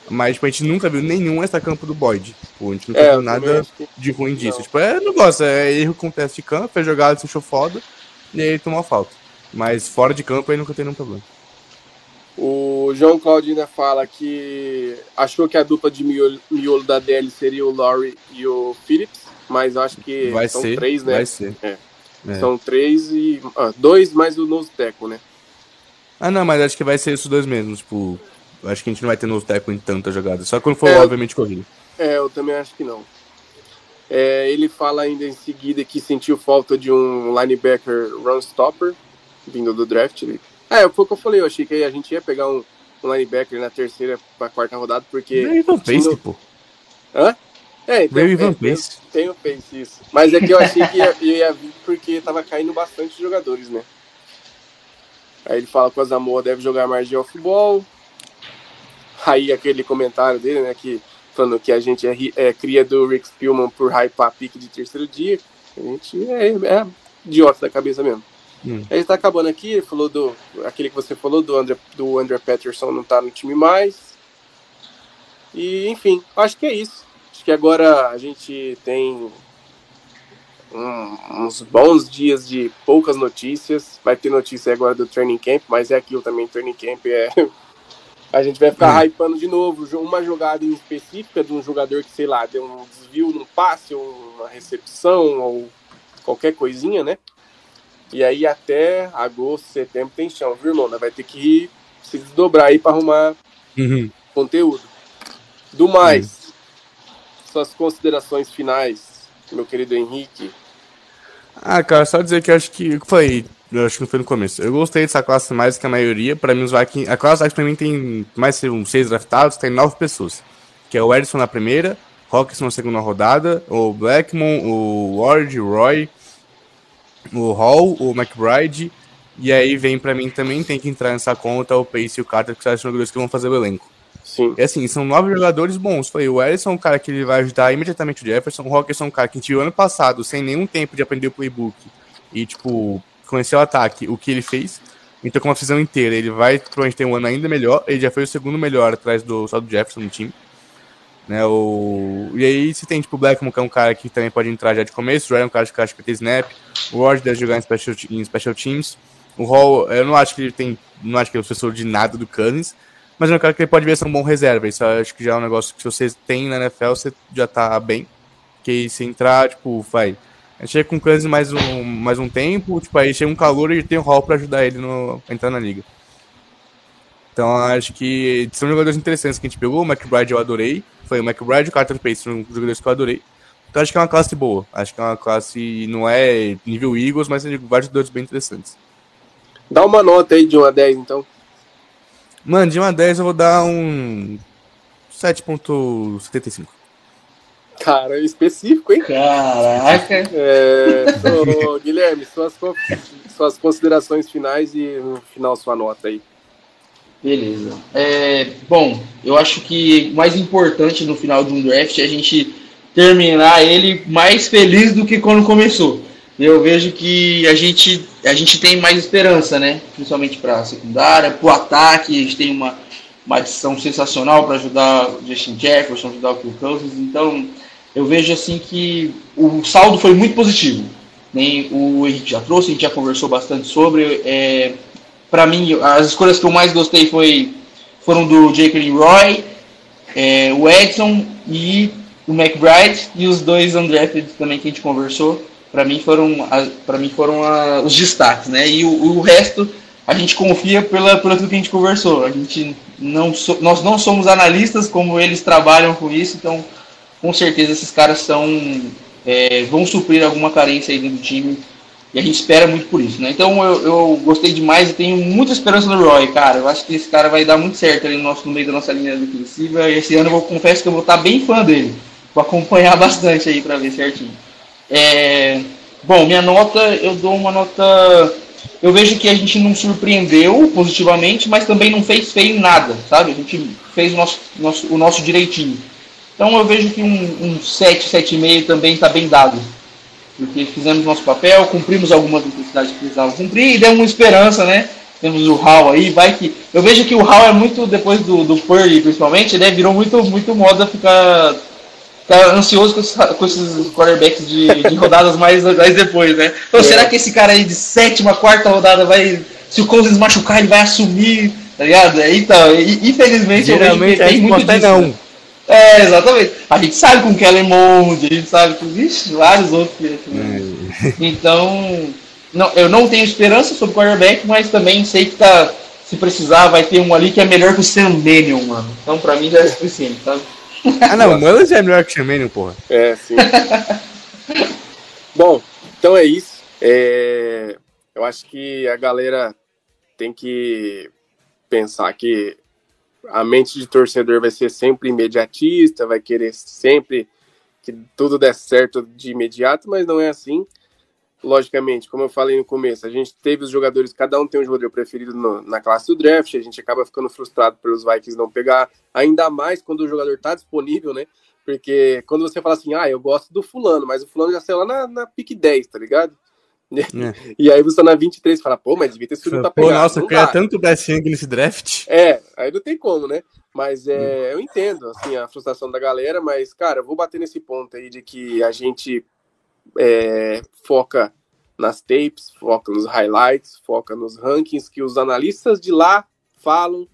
Mas, tipo, a gente nunca viu nenhum extra-campo do Boyd. Tipo, a gente nunca É, viu nada que- de ruim disso. Não. Tipo, é negócio, é erro com teste de campo, fez jogada, se achou foda, e aí ele tomou a falta. Mas fora de campo aí nunca tem nenhum problema. O João Claudio ainda fala que achou que a dupla de miolo, miolo da DL seria o Laurie e o Phillips, mas acho que Vai são ser, três, né? vai ser. É. São três e. ah, dois mais o nose tackle, né? Ah, não, mas acho que vai ser esses dois mesmo, tipo... Acho que a gente não vai ter novo tackle em tanta jogada. Só quando for, É. obviamente, corrida. É, eu também acho que não. É, ele fala ainda em seguida que sentiu falta de um linebacker run stopper, vindo do draft. Ele... É, foi o que eu falei, eu achei que a gente ia pegar um, um linebacker na terceira pra quarta rodada, porque. Ivan Pace, tinha- pô. Hã? É, então, Veio Ivan tem, Pace. tem o Pace, isso. Mas é que eu achei que ia, ia vir porque tava caindo bastante jogadores, né? Aí ele fala que o Asamoah deve jogar mais de off-ball. Aí aquele comentário dele, né, que falando que a gente é, é cria do Rick Spielman por hypar pique de terceiro dia. A gente é, é idiota da cabeça mesmo. Hum. Aí tá acabando aqui, ele falou do. Aquele que você falou do André, do André Patterson não tá no time mais. E enfim, acho que é isso. Acho que agora a gente tem um- uns bons dias de poucas notícias. Vai ter notícia agora do Training Camp, mas é aquilo também, Training Camp é. A gente vai ficar Hum. hypando de novo uma jogada em específica de um jogador que, sei lá, deu um desvio num passe, ou uma recepção, ou qualquer coisinha, né? E aí até agosto, setembro tem chão, viu, Vai ter que se desdobrar aí para arrumar Uhum. conteúdo. Do mais, suas considerações finais, meu querido Henrique. Ah, cara, só dizer que eu acho que. Eu falei, eu acho que não foi no começo. Eu gostei dessa classe mais que a maioria. Pra mim, os Vikings. A classe Vikings pra mim tem mais de seis draftados, tem nove pessoas. Que é o Edson na primeira, Hawkins na segunda rodada, o Blackmon, o Ward, o Roy, o Hall, o McBride. E aí vem pra mim também, tem que entrar nessa conta o Pace e o Carter, que são os jogadores que vão fazer o elenco. Sim. E assim, são nove jogadores bons. Falei, o Ellison é um cara que ele vai ajudar imediatamente o Jefferson. O Hawkins é um cara que a ano passado, sem nenhum tempo de aprender o playbook. E, tipo, conhecer o ataque, o que ele fez. Então, com uma visão inteira, ele vai provavelmente ter um ano ainda melhor. Ele já foi o segundo melhor atrás do, só do Jefferson no time. Né, o... E aí você tem, tipo, o Blackmon, que é um cara que também pode entrar já de começo. O Ryan é um cara que acha que ter snap. O Ward deve jogar em special, em special teams. O Hall, eu não acho que ele tem... Não acho que ele é o professor de nada do Cousins. Mas é um cara que ele pode ver ser um bom reserva. Isso acho que já é um negócio que se você tem na NFL, você já tá bem. Que se entrar, tipo, vai. Chega com o Cousins mais um, mais um tempo, tipo, aí chega um calor e tem o Hall pra ajudar ele no, a entrar na liga. Então acho que são jogadores interessantes que a gente pegou. O McBride eu adorei. foi o McBride e o Carter Pace, são jogadores que eu adorei. Então acho que é uma classe boa. Acho que é uma classe, não é nível Eagles, mas tem vários jogadores bem interessantes. Dá uma nota aí de 1 a 10, então. Mano, de 1 a 10 eu vou dar um 7.75. Cara, é específico, hein? Caraca! É, ô, Guilherme, suas, suas considerações finais e no final sua nota aí. Beleza. É, bom, eu acho que o mais importante no final de um draft é a gente terminar ele mais feliz do que quando começou. Eu vejo que a gente, a gente tem mais esperança, né? Principalmente para a secundária, para o ataque, a gente tem uma, uma adição sensacional para ajudar o Justin Jefferson, ajudar o Kirk Cousins. Então, eu vejo assim que o saldo foi muito positivo. Nem o Henrique já trouxe, a gente já conversou bastante sobre. É, para mim, as escolhas que eu mais gostei foi, foram do Jake Roy, é, o Edson e o McBride e os dois undrafted também que a gente conversou para mim foram para mim foram a, os destaques, né? E o, o, resto a gente confia pela pelo que a gente conversou. A gente não so, nós não somos analistas como eles trabalham com isso, então com certeza esses caras são é, vão suprir alguma carência aí do time e a gente espera muito por isso, né? Então eu, eu gostei demais e tenho muita esperança no Roy, cara. Eu acho que esse cara vai dar muito certo ali no, nosso, no meio da nossa linha defensiva. E esse ano eu vou, confesso que eu vou estar bem fã dele. Vou acompanhar bastante aí para ver certinho. É, bom, minha nota, eu dou uma nota. Eu vejo que a gente não surpreendeu positivamente, mas também não fez feio nada, sabe? A gente fez o nosso, nosso, o nosso direitinho. Então eu vejo que um, um 7, 7,5 também está bem dado. Porque fizemos nosso papel, cumprimos algumas necessidades que precisávamos cumprir e demos uma esperança, né? Temos o Hall aí, vai que. Eu vejo que o Hall é muito, depois do, do Purdy principalmente, né? Virou muito, muito moda ficar tá ansioso com esses, com esses quarterbacks de, de rodadas mais, mais depois, né? Então, é. será que esse cara aí de sétima, quarta rodada vai. Se o Cousins machucar, ele vai assumir, tá ligado? Então, infelizmente, Geralmente, eu vejo que tem muito disso. Não. Né? É, exatamente. A gente sabe com Kellen Mond, a gente sabe com vixe, vários outros. É. Então, não, eu não tenho esperança sobre o quarterback, mas também sei que tá, se precisar, vai ter um ali que é melhor que o Sam Daniel, mano. Então, pra mim, já é suficiente, sabe? Ah, não, Mullins é melhor que o Sherman, porra. É, sim. Bom, então é isso. É... Eu acho que a galera tem que pensar que a mente de torcedor vai ser sempre imediatista, vai querer sempre que tudo dê certo de imediato, mas não é assim logicamente, como eu falei no começo, a gente teve os jogadores, cada um tem um jogador preferido no, na classe do draft, a gente acaba ficando frustrado pelos Vikings não pegar, ainda mais quando o jogador está disponível, né? Porque quando você fala assim, ah, eu gosto do fulano, mas o fulano já saiu lá na, na pick 10, tá ligado? É. E aí você tá na 23 fala, pô, mas devia ter sido pra pegar. Nossa, eu tanto Young nesse draft. É, aí não tem como, né? Mas é, eu entendo, assim, a frustração da galera, mas, cara, eu vou bater nesse ponto aí de que a gente é, foca nas tapes, foca nos highlights, foca nos rankings que os analistas de lá falam.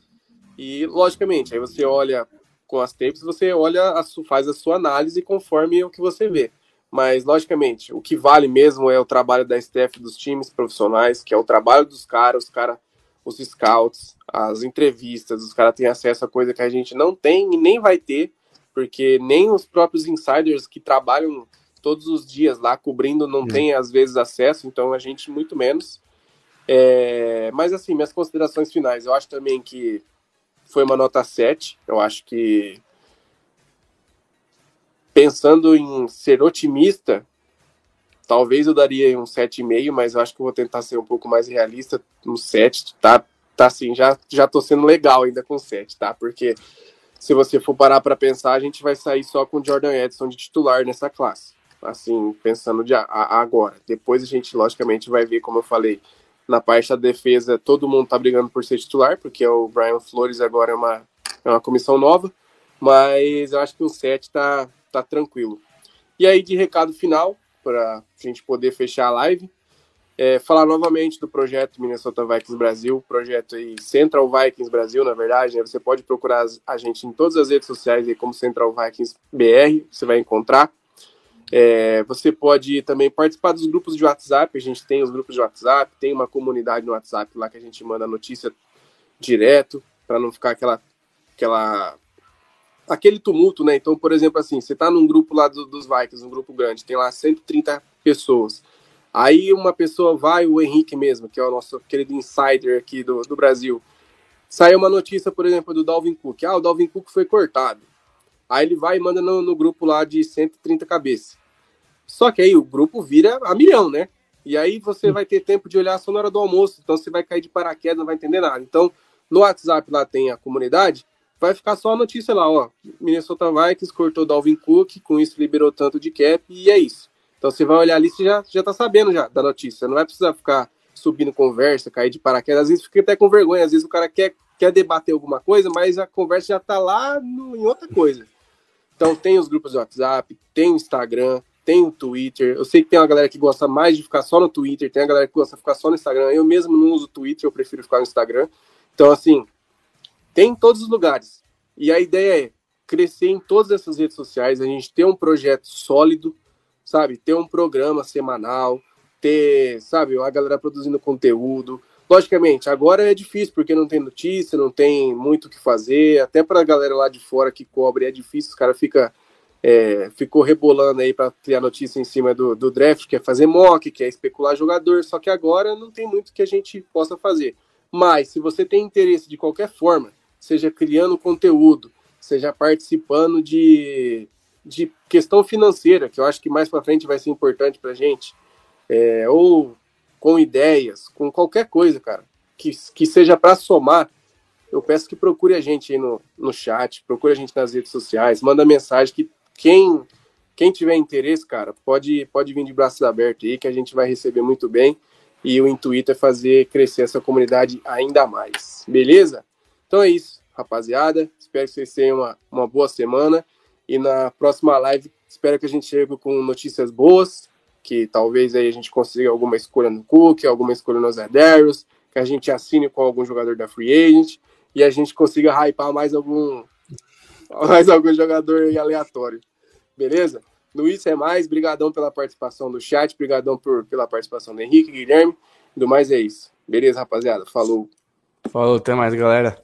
E, logicamente, aí você olha com as tapes, você olha, a, faz a sua análise conforme o que você vê. Mas, logicamente, o que vale mesmo é o trabalho da staff dos times profissionais, que é o trabalho dos caras, os caras, os scouts, as entrevistas, os caras têm acesso a coisa que a gente não tem e nem vai ter, porque nem os próprios insiders que trabalham todos os dias lá cobrindo, não tem às vezes acesso, então a gente muito menos. É, mas assim, minhas considerações finais, eu acho também que foi uma nota 7, eu acho que pensando em ser otimista, talvez eu daria um 7,5, mas eu acho que eu vou tentar ser um pouco mais realista, um 7, tá, tá assim, já, já tô sendo legal ainda com 7, tá? Porque se você for parar para pensar, a gente vai sair só com Jordan Edson de titular nessa classe assim, pensando de agora. Depois a gente, logicamente, vai ver, como eu falei, na parte da defesa, todo mundo tá brigando por ser titular, porque o Brian Flores agora é uma, é uma comissão nova, mas eu acho que o 7 tá, tá tranquilo. E aí, de recado final, para a gente poder fechar a live, é, falar novamente do projeto Minnesota Vikings Brasil, projeto aí Central Vikings Brasil, na verdade, né? você pode procurar a gente em todas as redes sociais aí como Central Vikings BR, você vai encontrar. É, você pode também participar dos grupos de WhatsApp. A gente tem os grupos de WhatsApp, tem uma comunidade no WhatsApp lá que a gente manda notícia direto, para não ficar aquela, aquela aquele tumulto, né? Então, por exemplo, assim, você tá num grupo lá do, dos Vikings, um grupo grande, tem lá 130 pessoas. Aí uma pessoa vai, o Henrique mesmo, que é o nosso querido insider aqui do, do Brasil, saiu uma notícia, por exemplo, do Dalvin Cook. Ah, o Dalvin Cook foi cortado. Aí ele vai e manda no, no grupo lá de 130 cabeças. Só que aí o grupo vira a milhão, né? E aí você vai ter tempo de olhar só na hora do almoço, então você vai cair de paraquedas, não vai entender nada. Então, no WhatsApp lá tem a comunidade, vai ficar só a notícia lá, ó. Minnesota Vikings cortou Dalvin Cook, com isso liberou tanto de cap, e é isso. Então você vai olhar ali, você já, já tá sabendo já da notícia. Não vai precisar ficar subindo conversa, cair de paraquedas. Às vezes fica até com vergonha, às vezes o cara quer, quer debater alguma coisa, mas a conversa já tá lá no, em outra coisa. Então tem os grupos de WhatsApp, tem o Instagram, tem o Twitter. Eu sei que tem uma galera que gosta mais de ficar só no Twitter, tem a galera que gosta de ficar só no Instagram. Eu mesmo não uso Twitter, eu prefiro ficar no Instagram. Então, assim, tem em todos os lugares. E a ideia é crescer em todas essas redes sociais, a gente ter um projeto sólido, sabe? Ter um programa semanal, ter, sabe, a galera produzindo conteúdo. Logicamente, agora é difícil porque não tem notícia, não tem muito o que fazer. Até para a galera lá de fora que cobre é difícil, os caras ficam é, ficou rebolando aí para criar notícia em cima do, do draft, que é fazer mock, que é especular jogador, só que agora não tem muito que a gente possa fazer. Mas se você tem interesse de qualquer forma, seja criando conteúdo, seja participando de, de questão financeira, que eu acho que mais para frente vai ser importante para gente, é, ou com ideias, com qualquer coisa, cara, que, que seja para somar, eu peço que procure a gente aí no, no chat, procure a gente nas redes sociais, manda mensagem que quem quem tiver interesse, cara, pode, pode vir de braços abertos aí, que a gente vai receber muito bem. E o intuito é fazer crescer essa comunidade ainda mais. Beleza? Então é isso, rapaziada. Espero que vocês tenham uma, uma boa semana. E na próxima live, espero que a gente chegue com notícias boas, que talvez aí a gente consiga alguma escolha no Cook, alguma escolha no Zedarius, que a gente assine com algum jogador da Free Agent e a gente consiga hypar mais algum mais algum jogador aleatório. Beleza? Luiz é mais, brigadão pela participação do chat, brigadão por, pela participação do Henrique, Guilherme, do mais é isso. Beleza, rapaziada? Falou. Falou, até mais, galera.